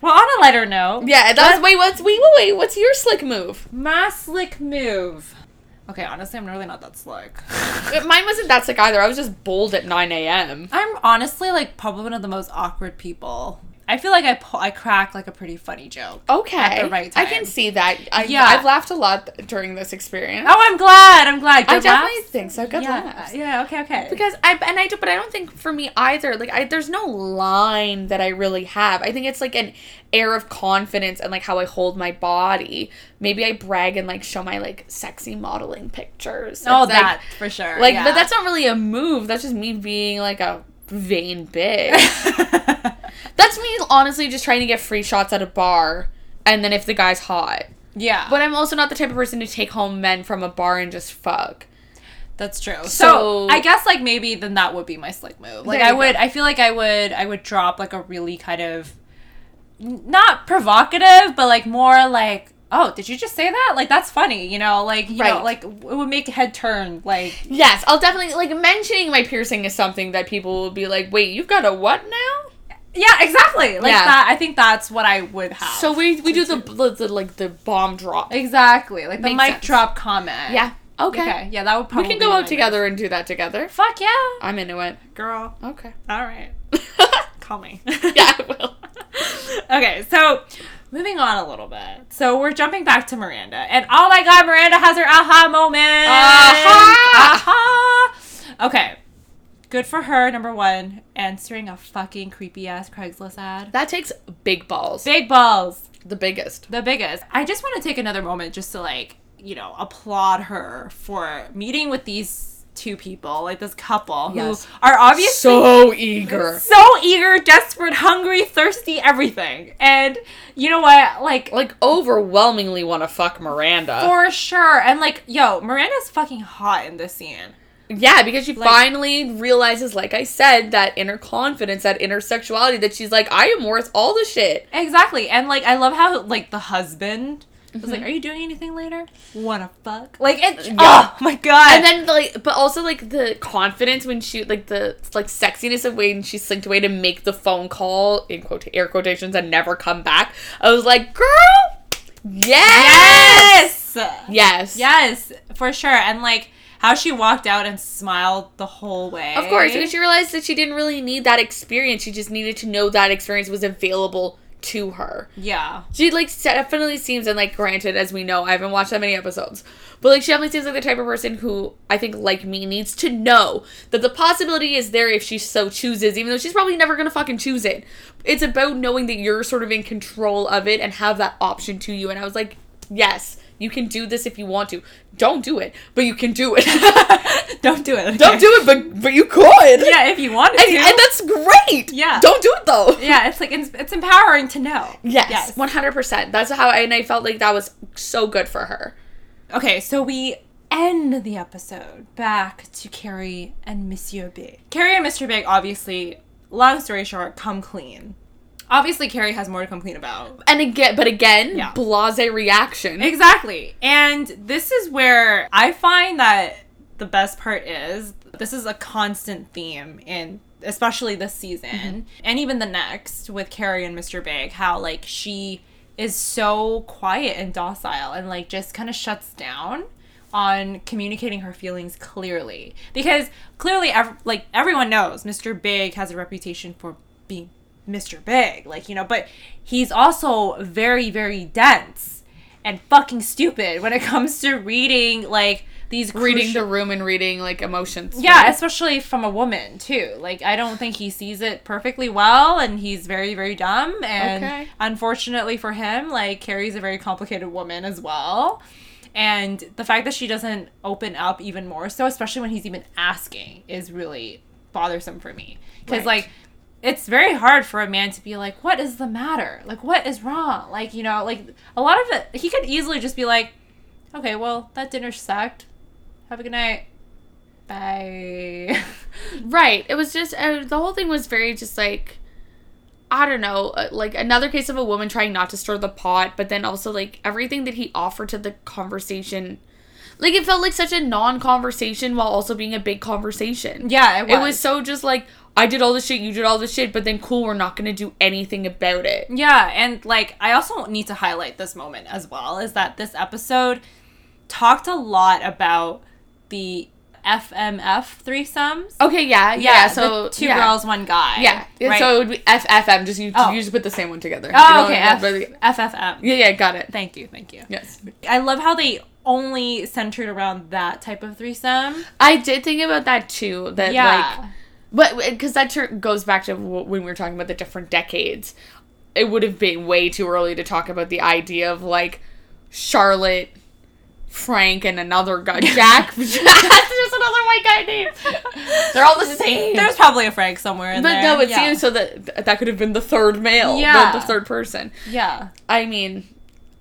Well, on a lighter note, Yeah, that's wait. What's wait wait wait? What's your slick move? my slick move. Okay, honestly, I'm really not that slick. Mine wasn't that slick either. I was just bold at 9 a.m. I'm honestly like probably one of the most awkward people. I feel like I pu- I crack like a pretty funny joke. Okay, At the right time. I can see that. I, Yeah. I've laughed a lot during this experience. Oh, I'm glad. I'm glad. I Good definitely think so. Good yeah. laughs. Yeah. Okay. Okay. Because I and I do, but I don't think for me either. Like I, there's no line that I really have. I think it's like an air of confidence and like how I hold my body. Maybe I brag and like show my like sexy modeling pictures. oh, It's, like- that for sure. Like, yeah. but that's not really a move. That's just me being like a vain bitch. (laughs) that's me honestly just trying to get free shots at a bar, and then if the guy's hot. yeah. But I'm also not the type of person to take home men from a bar and just fuck. That's true. So, So- I guess like maybe then that would be my slick move. Like I would go. I feel like I would I would drop like a really kind of not provocative, but like more like oh, did you just say that? Like that's funny, you know, like you know, like it would make a head turn like Yes, I'll definitely like mentioning my piercing is something that people will be like, "Wait, you've got a what now?" Yeah, exactly. Like Yeah. that I think that's what I would have. So we we do the, the, the like the bomb drop. Exactly. Like the Makes mic sense. drop comment. Yeah. Okay. Okay. Yeah, that would We probably can go be my out together and do that together. Fuck yeah. I'm into it. Girl. Okay. All right. (laughs) Call me. yeah, I will. (laughs) okay, so moving on a little bit. So we're jumping back to Miranda. And oh my god, Miranda has her aha moment. Aha! Aha! Okay. Good for her, number one, answering a fucking creepy ass Craigslist ad. That takes big balls. Big balls. The biggest. The biggest. I just want to take another moment just to like, you know, applaud her for meeting with these two people, like this couple Yes. who are obviously So eager. so eager, desperate, hungry, thirsty, everything. And you know what? Like, Like overwhelmingly want to fuck Miranda. for sure. And like, yo, Miranda's fucking hot in this scene. Yeah, because she Like- finally realizes, like I said, that inner confidence, that inner sexuality, that she's like, I am worth all the shit. Exactly. And like, I love how like the husband was Mm-hmm. like, "Are you doing anything later? Wanna fuck?" Like, it. Yeah. Oh my god. And then like, but also like the confidence when she like the like sexiness of when she slinked away to make the phone call in quote air quotations and never come back. I was like, girl, yes, yes. yes, Yes, for sure. And like how she walked out and smiled the whole way. Of course, because she realized that she didn't really need that experience. She just needed to know that experience was available to her. Yeah. She like definitely seems, and like granted, as we know, I haven't watched that many episodes, but like she definitely seems like the type of person who I think, like me, needs to know that the possibility is there if she so chooses, even though she's probably never gonna fucking choose it. It's about knowing that you're sort of in control of it and have that option to you. And I was like, yes, you can do this if you want to. Don't do it, but you can do it. (laughs) Don't do it. Don't do it, but but you could. Yeah, if you wanted And, to. and that's great. Yeah. Don't do it though. yeah, it's like it's, it's empowering to know. Yes, one hundred percent. That's how, I, and I felt like that was so good for her. Okay, so we end the episode back to Carrie and Monsieur Big. Carrie and Mr. Big, obviously, long story short, come clean. Obviously, Carrie has more to complain about. And again, but again, Yeah. blase reaction. Exactly. And this is where I find that the best part is this is a constant theme in especially this season mm-hmm. and even the next with Carrie and Mr. Big how like she is so quiet and docile and like just kind of shuts down on communicating her feelings clearly because clearly ev- like everyone knows Mr. Big has a reputation for being Mr. Big like you know but he's also very very dense and fucking stupid when it (laughs) comes to reading like these reading cruci- the room and reading like emotions. Yeah, right? especially from a woman too. Like I don't think he sees it perfectly well and he's very very dumb and Okay. unfortunately for him, like Carrie's a very complicated woman as well. And the fact that she doesn't open up even more so, especially when he's even asking, is really bothersome for me. Cuz Right. like it's very hard for a man to be like, "What is the matter? Like what is wrong?" Like, you know, like a lot of it he could easily just be like, "Okay, well, that dinner sucked. Have a good night." Bye. (laughs) Right. It was just uh, the whole thing was very just like I don't know, uh, like another case of a woman trying not to stir the pot, but then also like everything that he offered to the conversation like it felt like such a non-conversation while also being a big conversation. Yeah, it was. It was so just like I did all this shit, you did all this shit, but then cool, we're not going to do anything about it. Yeah, and like I also need to highlight this moment as well is that this episode talked a lot about the FMF threesomes. Okay, yeah, yeah. so two yeah. girls, one guy. Yeah. right? So it would be FFM, just you, Oh. you just put the same one together. Oh, you oh, know, okay, F- FFM. yeah, yeah, got it. Thank you, thank you. Yes. I love how they only centered around that type of threesome. I did think about that too. That Yeah. like, but because that tur- goes back to when we were talking about the different decades, it would have been way too early to talk about the idea of like Charlotte, Frank, and another guy, (laughs) Jack. (laughs) There's another white guy name. (laughs) They're all the same. There's probably a Frank somewhere in but there. no, it yeah. seems so that that could have been the third male, Yeah. the, the third person. Yeah. I mean,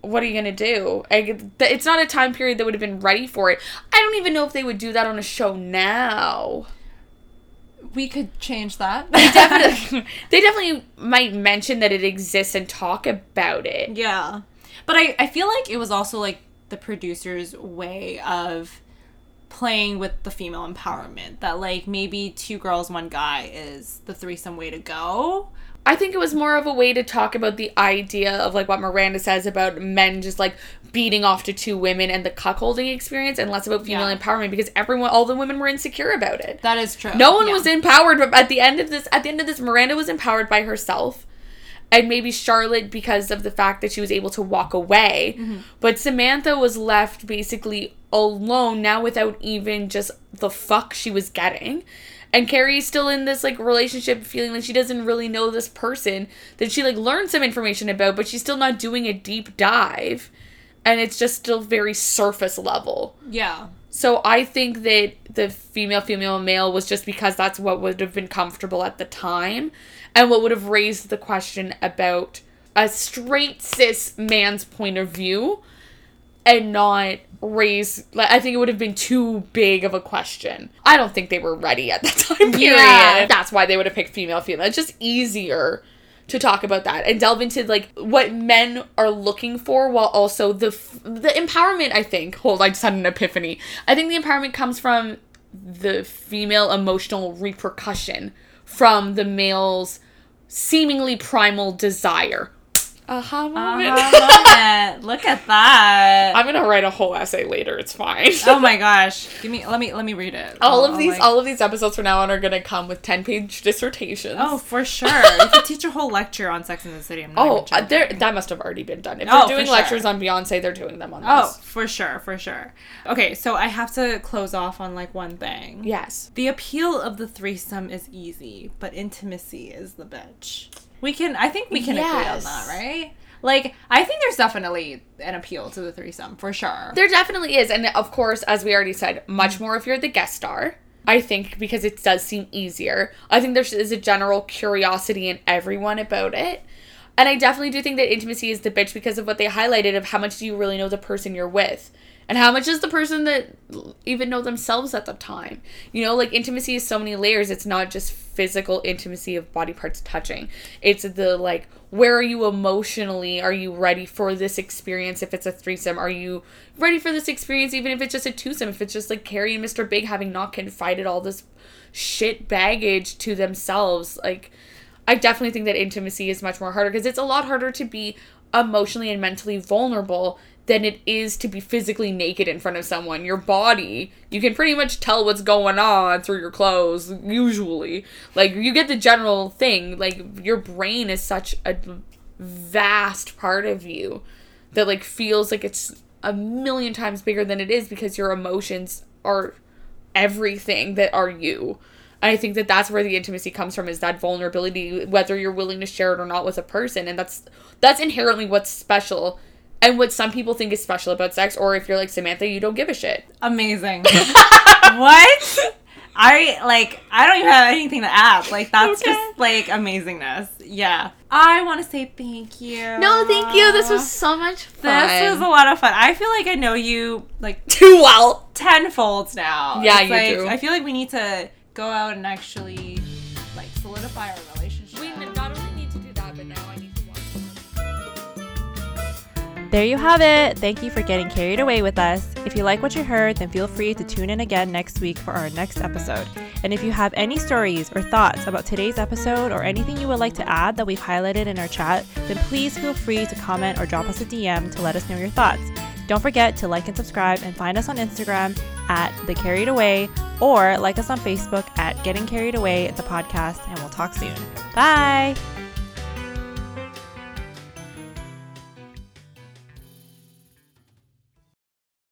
what are you gonna do? I, it's not a time period that would have been ready for it. I don't even know if they would do that on a show now. We could change that. Definitely, (laughs) they definitely might mention that it exists and talk about it. Yeah. But I, I feel like it was also like the producer's way of playing with the female empowerment. That like maybe two girls, one guy is the threesome way to go. I think it was more of a way to talk about the idea of like what Miranda says about men just like beating off to two women and the cuckolding experience, and less about female Yeah. empowerment because everyone, all the women were insecure about it. That is true. No one Yeah. was empowered, but at the end of this, at the end of this, Miranda was empowered by herself, and maybe Charlotte because of the fact that she was able to walk away. Mm-hmm. But Samantha was left basically alone now, without even just the fuck she was getting. And Carrie's still in this like relationship, feeling like she doesn't really know this person that she like learned some information about, but she's still not doing a deep dive, and it's just still very surface level. Yeah. So I think that the female, female, male was just because that's what would have been comfortable at the time and what would have raised the question about a straight cis man's point of view and not raise like I think it would have been too big of a question. I don't think they were ready at that (laughs) time period. Yeah. That's why they would have picked female female. It's just easier to talk about that and delve into like what men are looking for while also the f- the empowerment I think. Hold, I just had an epiphany. I think the empowerment comes from the female emotional repercussion from the male's seemingly primal desire. Aha moment. Uh-huh, moment. Look at that. I'm gonna write a whole essay later. It's fine. (laughs) oh my gosh. Give me let me let me read it. all I'll- of these, like- all of these episodes from now on are gonna come with ten page dissertations. Oh, for sure. (laughs) you could teach a whole lecture on Sex in the City. I'm not oh, uh, there. That must have already been done. If Oh, they're doing for sure. lectures on Beyonce, they're doing them on this. Oh, this. for sure, for sure. Okay, so I have to close off on like one thing. Yes. The appeal of the threesome is easy, but intimacy is the bitch. We can, I think we can agree on that, right? Like, I think there's definitely an appeal to the threesome for sure. There definitely is, and of course, as we already said, much mm. more if you're the guest star. I think because it does seem easier. I think there is a general curiosity in everyone about it. And I definitely do think that intimacy is the bitch because of what they highlighted of how much do you really know the person you're with. And how much does the person that even know themselves at the time? You know, like intimacy is so many layers. It's not just physical intimacy of body parts touching. It's the like, where are you emotionally? Are you ready for this experience if it's a threesome? Are you ready for this experience even if it's just a twosome? If it's just like Carrie and Mr. Big having not confided all this shit baggage to themselves, like I definitely think that intimacy is much more harder because it's a lot harder to be emotionally and mentally vulnerable than it is to be physically naked in front of someone. Your body, you can pretty much tell what's going on through your clothes, usually. Like, you get the general thing. Like, your brain is such a vast part of you that, like, feels like it's a million times bigger than it is because your emotions are everything that are you. I think that that's where the intimacy comes from is that vulnerability whether you're willing to share it or not with a person and that's that's inherently what's special and what some people think is special about sex or if you're like Samantha you don't give a shit. Amazing. (laughs) what? I like I don't even have anything to add. Like that's Okay. just like amazingness. Yeah. I want to say thank you. No, thank you. This was so much fun. This was a lot of fun. I feel like I know you like (laughs) too well. tenfold now. Yeah, It's you like, do. I feel like we need to go out and actually like solidify our relationship. There you have it. Thank you for getting carried away with us. If you like what you heard, then feel free to tune in again next week for our next episode. And if you have any stories or thoughts about today's episode or anything you would like to add that we've highlighted in our chat, then please feel free to comment or drop us a DM to let us know your thoughts. Don't forget to like and subscribe and find us on Instagram at The Carried Away or like us on Facebook at Getting Carried Away, the podcast, and we'll talk soon. Bye.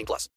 18 plus.